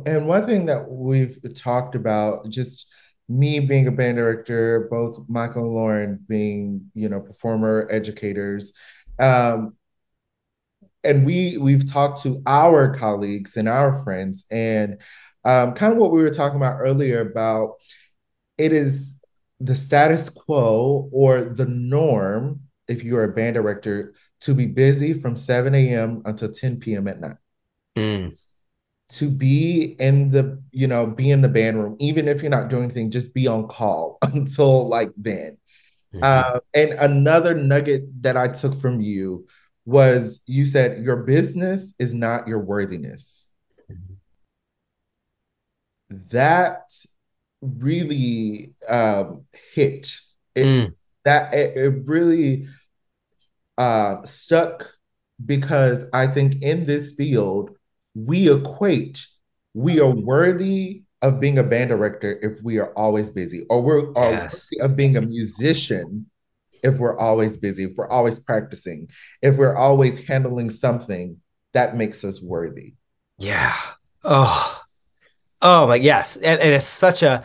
and one thing that we've talked about, just me being a band director, both Michael and Lauren being, you know, performer educators, um, and we we've talked to our colleagues and our friends, and um, kind of what we were talking about earlier about it is the status quo or the norm if you're a band director to be busy from 7 a.m. until 10 p.m. at night. Mm. To be in the, you know, be in the band room, even if you're not doing anything, just be on call until like then. Mm-hmm. Uh, and another nugget that I took from you was you said your business is not your worthiness. Mm-hmm. That really um, hit. It, mm. That it, it really uh, stuck because I think in this field we equate we are worthy of being a band director if we are always busy, or we're yes. of being a musician if we're always busy, if we're always practicing, if we're always handling something that makes us worthy. Yeah. Oh, oh my yes, and, and it's such a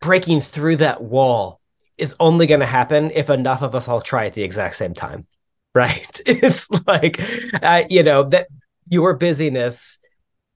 breaking through that wall is only going to happen if enough of us all try at the exact same time, right? It's like, uh, you know that your busyness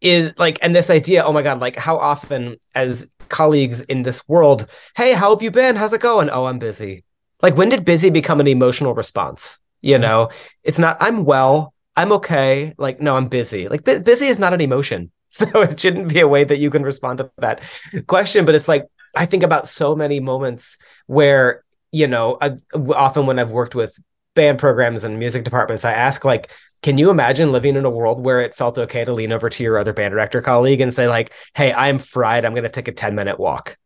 is like and this idea oh my god like how often as colleagues in this world hey how have you been? How's it going? Oh i'm busy. Like when did busy become an emotional response? You mm-hmm. know it's not i'm well i'm okay. Like no i'm busy. Like bu- busy is not an emotion so it shouldn't be a way that you can respond to that question but it's like i think about so many moments where you know I, often when i've worked with band programs and music departments i ask like can you imagine living in a world where it felt okay to lean over to your other band director colleague and say like hey i'm fried. I'm going to take a 10 minute walk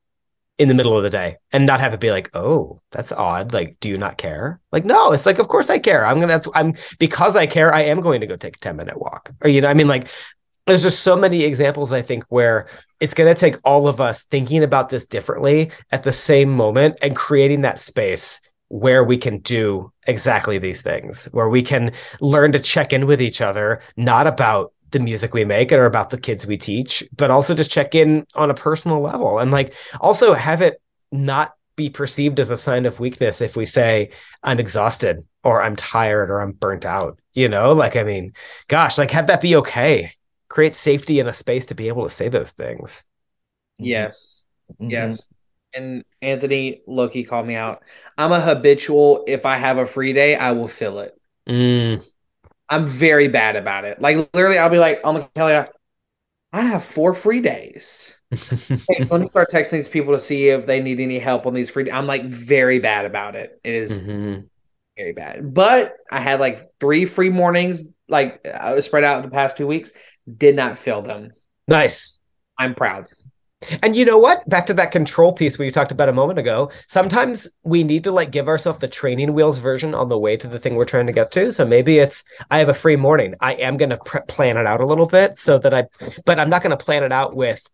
in the middle of the day and not have it be like oh that's odd. Like do you not care like no it's like of course i care. I'm gonna that's i'm because i care i am going to go take a 10 minute walk or you know i mean like there's just so many examples i think where it's going to take all of us thinking about this differently at the same moment and creating that space where we can do exactly these things, where we can learn to check in with each other, not about the music we make or about the kids we teach, but also just check in on a personal level and like also have it not be perceived as a sign of weakness if we say I'm exhausted or I'm tired or I'm burnt out. You know, like I mean, gosh, like have that be okay. Create safety in a space to be able to say those things. Yes. Mm-hmm. Yes and Anthony Loki called me out. I'm a habitual. If I have a free day, I will fill it. Mm. I'm very bad about it. Like literally, I'll be like, "Oh my Kelly, I have four free days." hey, so let me start texting these people to see if they need any help on these free. I'm like very bad about it. It is mm-hmm. very bad. But I had like three free mornings, like I was spread out in the past two weeks. Did not fill them. Nice. I'm proud. And you know what? Back to that control piece we talked about a moment ago. Sometimes we need to like give ourselves the training wheels version on the way to the thing we're trying to get to. So maybe it's I have a free morning. I am going to pre- plan it out a little bit so that I, but I'm not going to plan it out with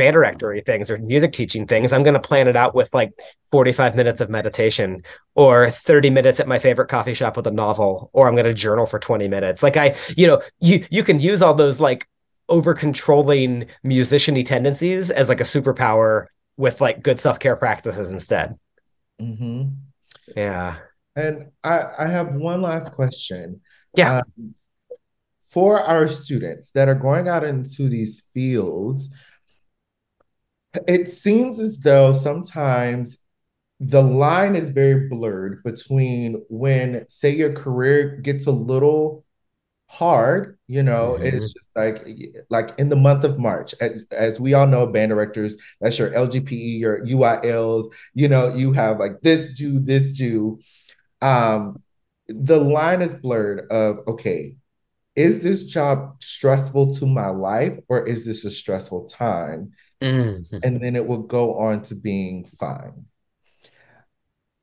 band directory things or music teaching things. I'm going to plan it out with like 45 minutes of meditation or 30 minutes at my favorite coffee shop with a novel or I'm going to journal for 20 minutes. Like I, you know, you you can use all those like over controlling musiciany tendencies as like a superpower with like good self-care practices instead mm-hmm. yeah and i i have one last question yeah um, for our students that are going out into these fields it seems as though sometimes the line is very blurred between when say your career gets a little hard you know mm-hmm. it's just like like in the month of march as, as we all know band directors that's your lgpe your uils you know you have like this due this due um the line is blurred of okay is this job stressful to my life or is this a stressful time mm-hmm. and then it will go on to being fine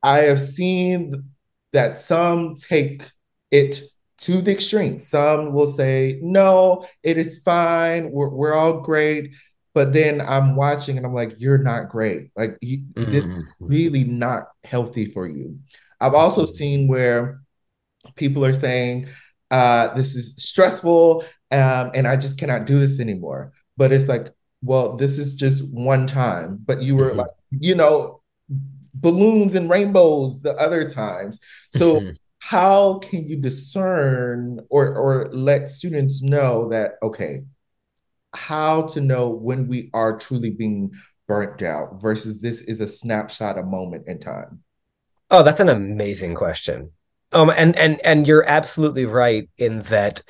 i have seen that some take it to the extreme. Some will say, no, it is fine. We're, we're all great. But then I'm watching and I'm like, you're not great. Like, you, mm-hmm. this is mm-hmm. really not healthy for you. I've also mm-hmm. seen where people are saying, uh, this is stressful um, and I just cannot do this anymore. But it's like, well, this is just one time. But you were mm-hmm. like, you know, balloons and rainbows the other times. So, mm-hmm how can you discern or or let students know that okay how to know when we are truly being burnt out versus this is a snapshot a moment in time oh that's an amazing question um and and and you're absolutely right in that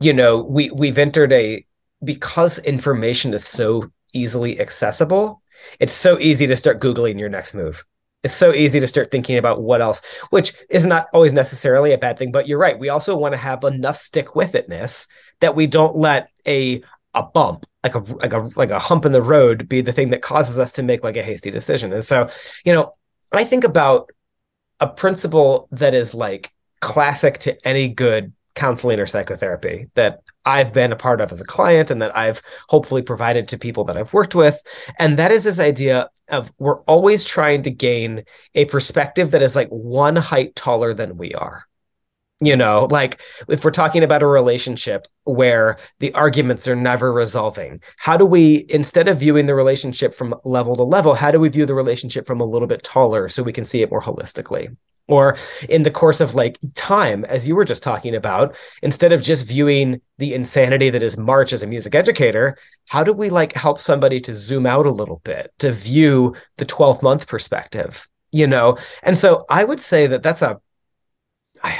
you know we we've entered a because information is so easily accessible it's so easy to start googling your next move It's so easy to start thinking about what else, which is not always necessarily a bad thing. But you're right. We also want to have enough stick with itness that we don't let a a bump like a like a like a hump in the road be the thing that causes us to make like a hasty decision. And so, you know, I think about a principle that is like classic to any good counseling or psychotherapy that I've been a part of as a client and that I've hopefully provided to people that I've worked with. And that is this idea of we're always trying to gain a perspective that is like one height taller than we are you know like if we're talking about a relationship where the arguments are never resolving how do we instead of viewing the relationship from level to level how do we view the relationship from a little bit taller so we can see it more holistically? Or in the course of like time as you were just talking about instead of just viewing the insanity that is march as a music educator how do we like help somebody to zoom out a little bit to view the 12 month perspective you know? And so i would say that that's a I,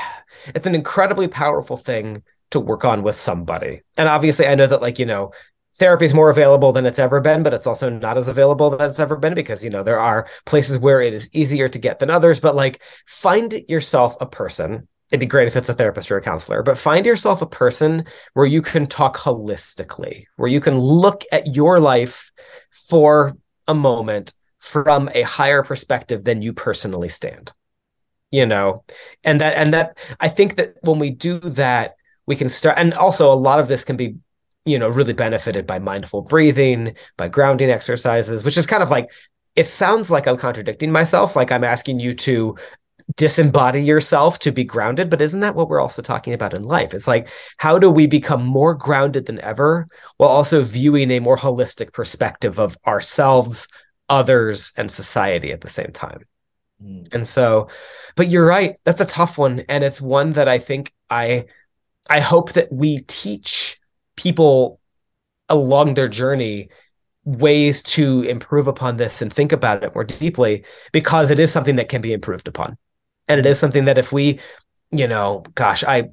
it's an incredibly powerful thing to work on with somebody. And obviously, I know that like you know, therapy is more available than it's ever been, but it's also not as available as it's ever been because you know there are places where it is easier to get than others. But like, find yourself a person. It'd be great if it's a therapist or a counselor, but find yourself a person where you can talk holistically, where you can look at your life for a moment from a higher perspective than you personally stand you know and that and that i think that when we do that we can start and also a lot of this can be you know really benefited by mindful breathing by grounding exercises which is kind of like it sounds like i'm contradicting myself like i'm asking you to disembody yourself to be grounded but isn't that what we're also talking about in life? It's like how do we become more grounded than ever while also viewing a more holistic perspective of ourselves others and society at the same time Mm. And so, but you're right. That's a tough one. And it's one that I think I, I hope that we teach people along their journey ways to improve upon this and think about it more deeply because it is something that can be improved upon. And it is something that if we, you know, gosh, I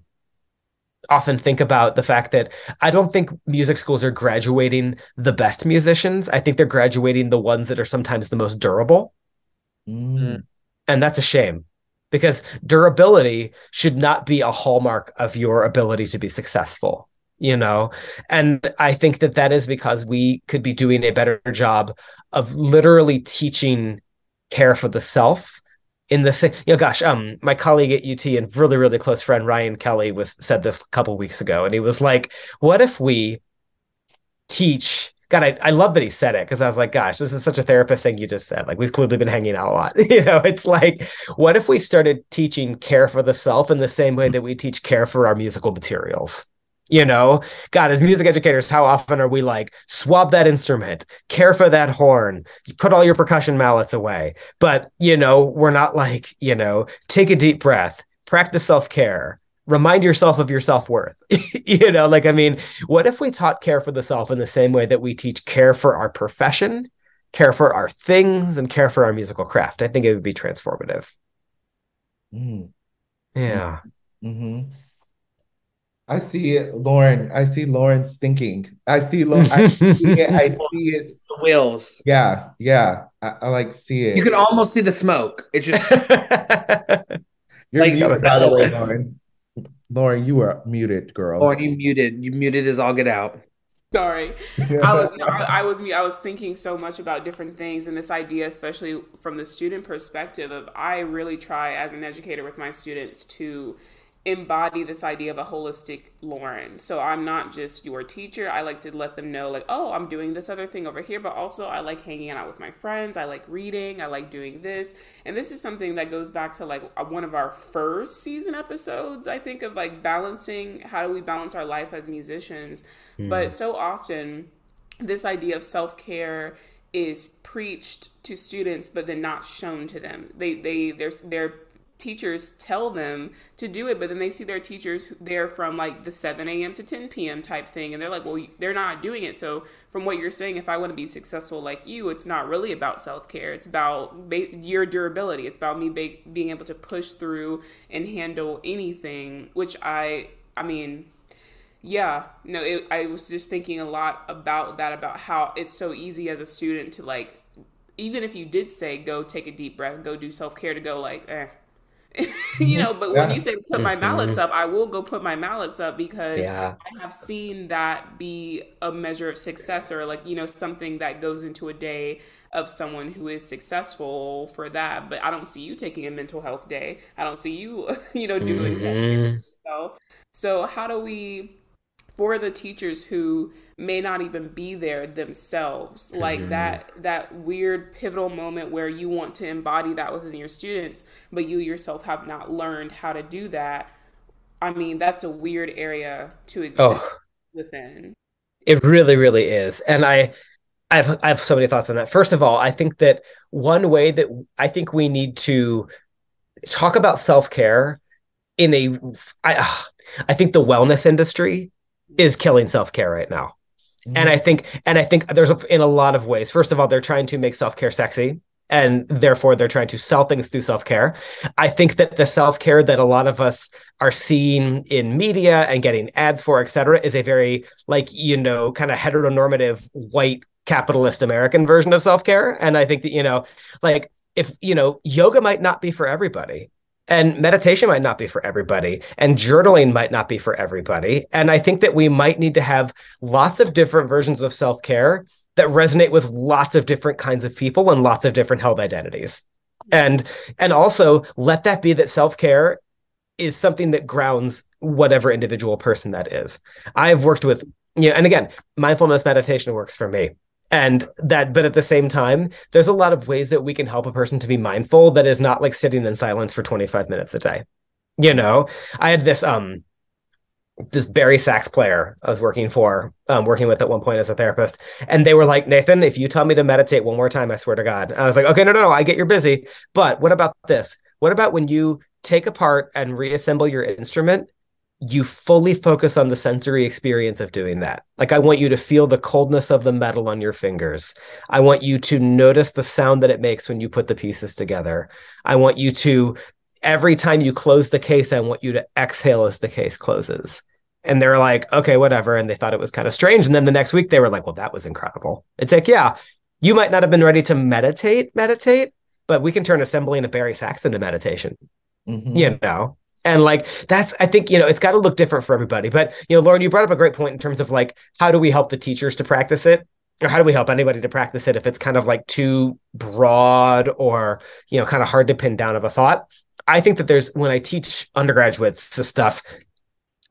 often think about the fact that I don't think music schools are graduating the best musicians. I think they're graduating the ones that are sometimes the most durable. Mm. And that's a shame because durability should not be a hallmark of your ability to be successful you know? And i think that that is because we could be doing a better job of literally teaching care for the self in the same you know gosh um my colleague at ut and really really close friend ryan kelly was said this a couple weeks ago. And he was like what if we teach God, I, I love that he said it because I was like, gosh, this is such a therapist thing you just said. Like, we've clearly been hanging out a lot. you know, it's like, what if we started teaching care for the self in the same way that we teach care for our musical materials? You know, God, as music educators, how often are we like, swab that instrument, care for that horn, put all your percussion mallets away? But, you know, we're not like, you know, take a deep breath, practice self care, remind yourself of your self-worth. You know like i mean what if we taught care for the self in the same way that we teach care for our profession care for our things and care for our musical craft? I think it would be transformative. Mm. yeah. Mm-hmm. i see it lauren. I see lauren's thinking. I see lauren i see it. I see it. The wheels. Yeah yeah. I, I, like see it. You can almost see the smoke. It just you're like, muted, by the way lauren Lauren, you are muted, girl. Lauren, you muted. You muted as all get out. Sorry, I was no, I, I was I was thinking so much about different things, and this idea, especially from the student perspective, of I really try as an educator with my students to embody this idea of a holistic Lauren. So I'm not just your teacher. I like to let them know, like, oh, I'm doing this other thing over here, but also I like hanging out with my friends. I like reading. I like doing this. And this is something that goes back to like one of our first season episodes, I think, of like balancing how do we balance our life as musicians. Mm. But so often, this idea of self care is preached to students but then not shown to them they they they're they're teachers tell them to do it, but then they see their teachers there from like the 7 a.m. to 10 p.m. type thing, and they're like, well, they're not doing it. So, from what you're saying, if I want to be successful like you, it's not really about self care. It's about ba- your durability. It's about me ba- being able to push through and handle anything, which I, I mean, yeah, no, it, I was just thinking a lot about that, about how it's so easy as a student to like even if you did say go take a deep breath, go do self care to go like, eh. you know, but yeah. when you say put my mm-hmm. mallets up, I will go put my mallets up because yeah. I have seen that be a measure of success or like, you know, something that goes into a day of someone who is successful for that. But I don't see you taking a mental health day. I don't see you, you know, doing mm-hmm. so. So how do we for the teachers who may not even be there themselves like mm-hmm. that that weird pivotal moment where you want to embody that within your students but you yourself have not learned how to do that i mean that's a weird area to exist oh, within it really really is and i I have, I have so many thoughts on that. First of all, I think that one way that I think we need to talk about self care in a, I, I think the wellness industry is killing self-care right now. Mm-hmm. And I think and I think there's a, in a lot of ways. First of all, they're trying to make self-care sexy and therefore they're trying to sell things through self-care. I think that the self-care that a lot of us are seeing in media and getting ads for, et cetera, is a very like, you know, kind of heteronormative white capitalist American version of self-care. And I think that, you know, like if, you know, yoga might not be for everybody and meditation might not be for everybody and journaling might not be for everybody. And i think that we might need to have lots of different versions of self-care that resonate with lots of different kinds of people and lots of different health identities. And and also let that be that self-care is something that grounds whatever individual person that is. I've worked with you know and again mindfulness meditation works for me and that but at the same time there's a lot of ways that we can help a person to be mindful that is not like sitting in silence for 25 minutes a day. You know i had this um this bari sax player i was working for um, working with at one point as a therapist. And they were like nathan if you tell me to meditate one more time i swear to god. I was like okay no no no i get you're busy but what about this? What about when you take apart and reassemble your instrument you fully focus on the sensory experience of doing that. Like, I want you to feel the coldness of the metal on your fingers. I want you to notice the sound that it makes when you put the pieces together. I want you to, every time you close the case, I want you to exhale as the case closes. And they're like, okay, whatever. And they thought it was kind of strange. And then the next week they were like, well, that was incredible. It's like, yeah, you might not have been ready to meditate, meditate, but we can turn assembling a bari sax into meditation. Mm-hmm. You know, and like that's i think you know it's got to look different for everybody. But you know lauren you brought up a great point in terms of like how do we help the teachers to practice it? Or how do we help anybody to practice it if it's kind of like too broad or you know kind of hard to pin down of a thought? I think that there's when i teach undergraduates stuff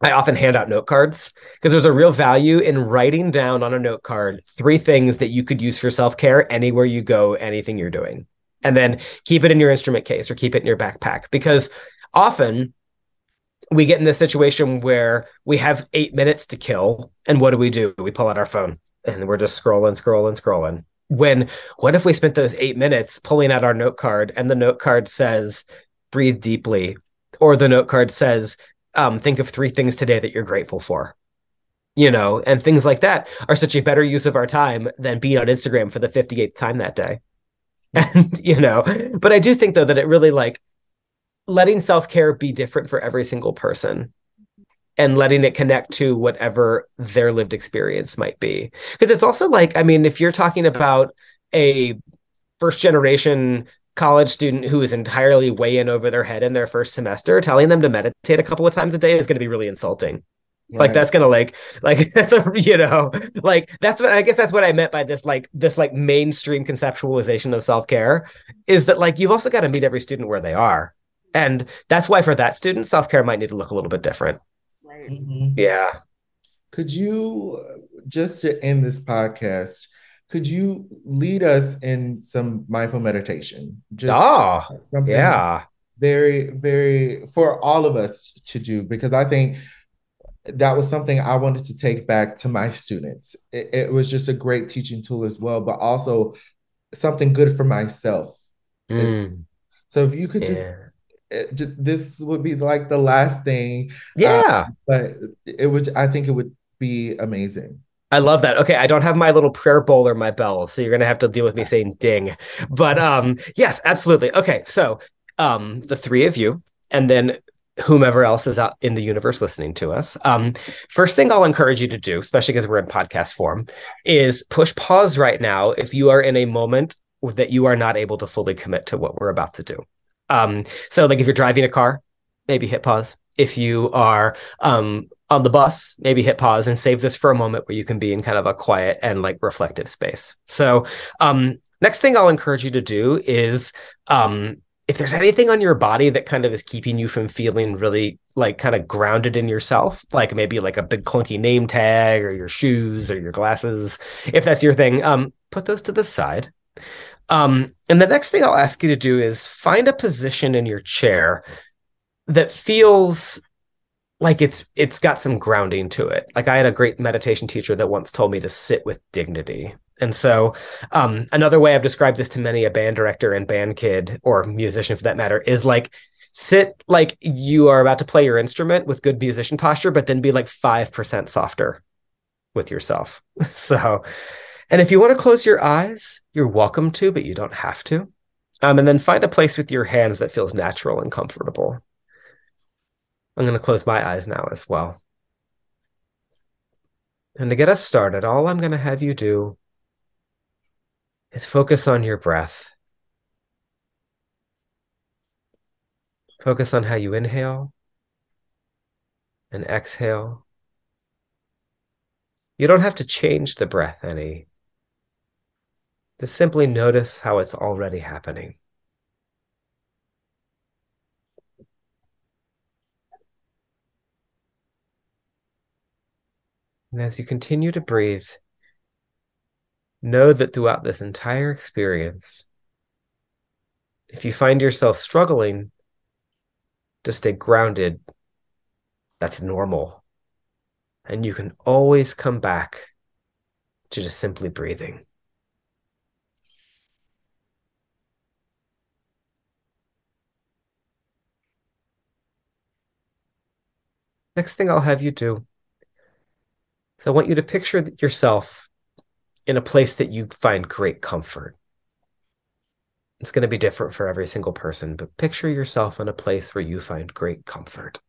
I often hand out note cards because there's a real value in writing down on a note card three things that you could use for self care anywhere you go, anything you're doing. And then keep it in your instrument case or keep it in your backpack because often we get in this situation where we have eight minutes to kill. And what do we do? We pull out our phone and we're just scrolling, scrolling, scrolling. When what if we spent those eight minutes pulling out our note card and the note card says, breathe deeply, or the note card says, um, think of three things today that you're grateful for? You know, and things like that are such a better use of our time than being on Instagram for the 58th time that day. And, you know, but I do think though that it really like letting self-care be different for every single person and letting it connect to whatever their lived experience might be. Because it's also like i mean if you're talking about a first generation college student who is entirely way in over their head in their first semester telling them to meditate a couple of times a day is going to be really insulting. Right. like that's gonna like like that's a you know like that's what i guess that's what i meant by this like this like mainstream conceptualization of self-care is that like you've also got to meet every student where they are and that's why for that student self-care might need to look a little bit different. Right. Mm-hmm. yeah. Could you just to end this podcast could you lead us in some mindful meditation? Just oh yeah. very very for all of us to do because i think that was something i wanted to take back to my students. It, it was just a great teaching tool as well but also something good for myself. Mm. so if you could just just, this would be like the last thing. Uh, yeah. but it would, I think it would be amazing. I love that. Okay, I don't have my little prayer bowl or my bell, so you're gonna have to deal with me saying ding. But um, yes, absolutely. Okay, so um, the three of you, and then whomever else is out in the universe listening to us. Um, first thing I'll encourage you to do, especially because we're in podcast form, is push pause right now if you are in a moment that you are not able to fully commit to what we're about to do. Um, so like if you're driving a car, maybe hit pause. If you are um, on the bus, maybe hit pause and save this for a moment where you can be in kind of a quiet and like reflective space. So um, next thing I'll encourage you to do is um, if there's anything on your body that kind of is keeping you from feeling really like kind of grounded in yourself, like maybe like a big clunky name tag or your shoes or your glasses, if that's your thing, um, put those to the side. Um, and the next thing I'll ask you to do is find a position in your chair that feels like it's it's got some grounding to it. Like I had a great meditation teacher that once told me to sit with dignity. And so um, another way I've described this to many a band director and band kid or musician for that matter is like sit like you are about to play your instrument with good musician posture, but then be like 5% softer with yourself. So, and if you want to close your eyes, you're welcome to, but you don't have to. Um, and then find a place with your hands that feels natural and comfortable. I'm going to close my eyes now as well. And to get us started, all I'm going to have you do is focus on your breath. Focus on how you inhale and exhale. You don't have to change the breath any. Just simply notice how it's already happening. And as you continue to breathe, know that throughout this entire experience, if you find yourself struggling to stay grounded, that's normal. And you can always come back to just simply breathing. Next thing I'll have you do is I want you to picture yourself in a place that you find great comfort. It's going to be different for every single person, but picture yourself in a place where you find great comfort.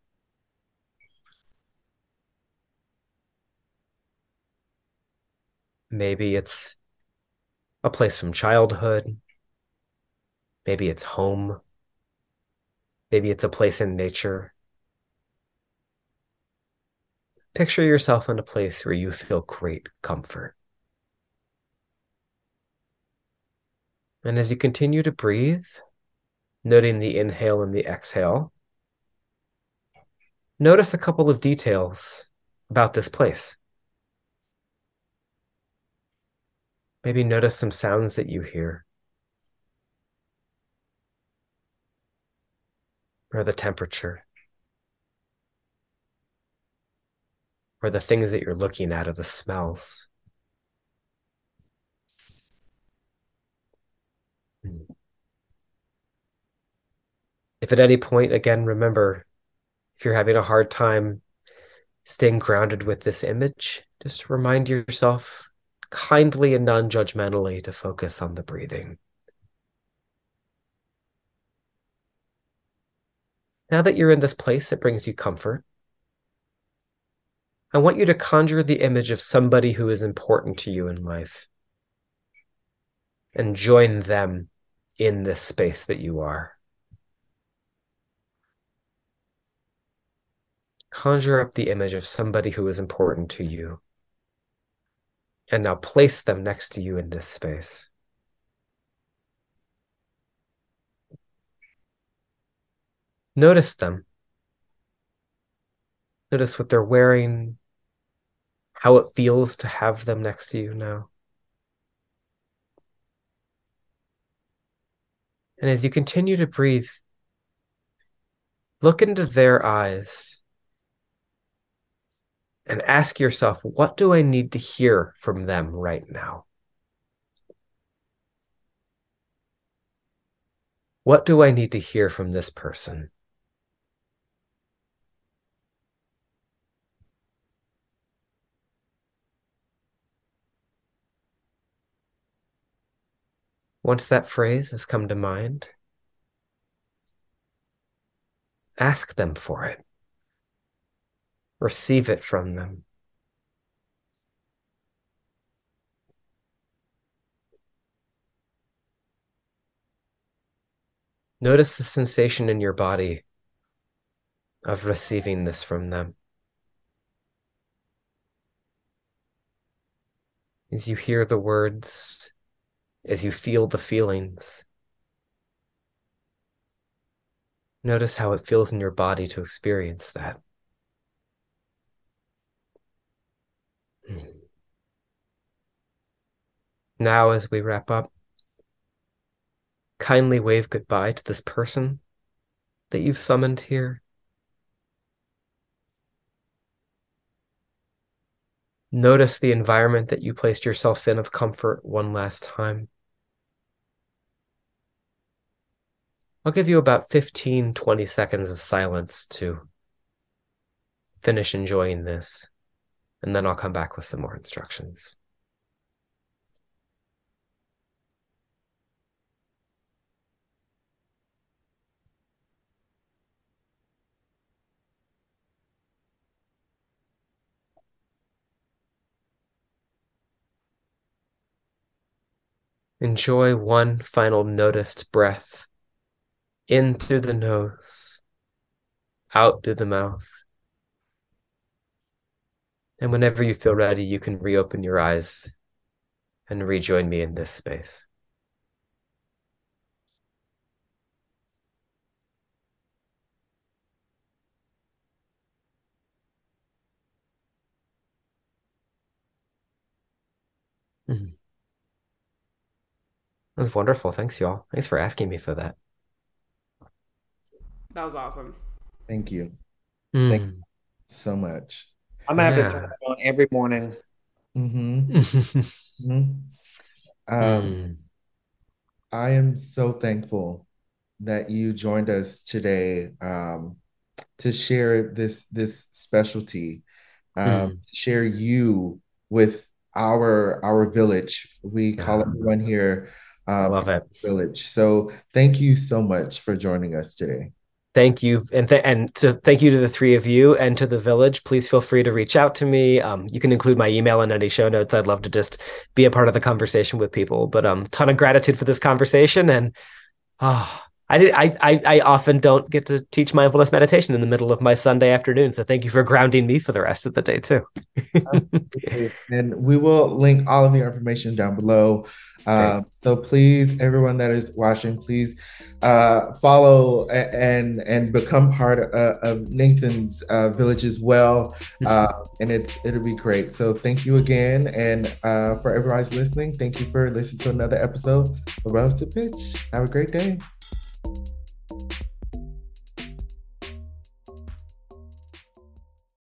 Maybe it's a place from childhood. Maybe it's home. Maybe it's a place in nature. Picture yourself in a place where you feel great comfort. And as you continue to breathe, noting the inhale and the exhale, notice a couple of details about this place. Maybe notice some sounds that you hear. Or the temperature. Or the things that you're looking at or the smells. Hmm. If at any point, again, remember if you're having a hard time staying grounded with this image, just remind yourself kindly and non judgmentally to focus on the breathing. Now that you're in this place that brings you comfort, I want you to conjure the image of somebody who is important to you in life and join them in this space that you are. Conjure up the image of somebody who is important to you. And now place them next to you in this space. Notice them. Notice what they're wearing, how it feels to have them next to you now. And as you continue to breathe, look into their eyes and ask yourself, what do I need to hear from them right now? What do I need to hear from this person? Once that phrase has come to mind, ask them for it, receive it from them. Notice the sensation in your body of receiving this from them. As you hear the words, as you feel the feelings, notice how it feels in your body to experience that. Now, as we wrap up, kindly wave goodbye to this person that you've summoned here. Notice the environment that you placed yourself in of comfort one last time. I'll give you about 15, 20 seconds of silence to finish enjoying this, and then I'll come back with some more instructions. Enjoy one final noticed breath in through the nose, out through the mouth. And whenever you feel ready, you can reopen your eyes and rejoin me in this space. Mm-hmm. That was wonderful. Thanks, y'all. Thanks for asking me for that. That was awesome. Thank you. Mm. Thank you so much. I'm gonna have to turn it on every morning. hmm hmm Um, Mm. I am so thankful that you joined us today um, to share this this specialty, um, Mm. to share you with our our village. We call Yeah. everyone here um, love it. village. So thank you so much for joining us today. Thank you, and th- and so thank you to the three of you and to the village. Please feel free to reach out to me. Um, you can include my email in any show notes. I'd love to just be a part of the conversation with people. But um, ton of gratitude for this conversation, and oh, I did. I, I I often don't get to teach mindfulness meditation in the middle of my Sunday afternoon. So thank you for grounding me for the rest of the day too. And we will link all of your information down below. Um, so please, everyone that is watching, please uh, follow and and become part of, of Nathan's uh, village as well. Uh, and it's it'll be great. So thank you again, and uh, for everybody's listening, thank you for listening to another episode of Rose to Pitch. Have a great day.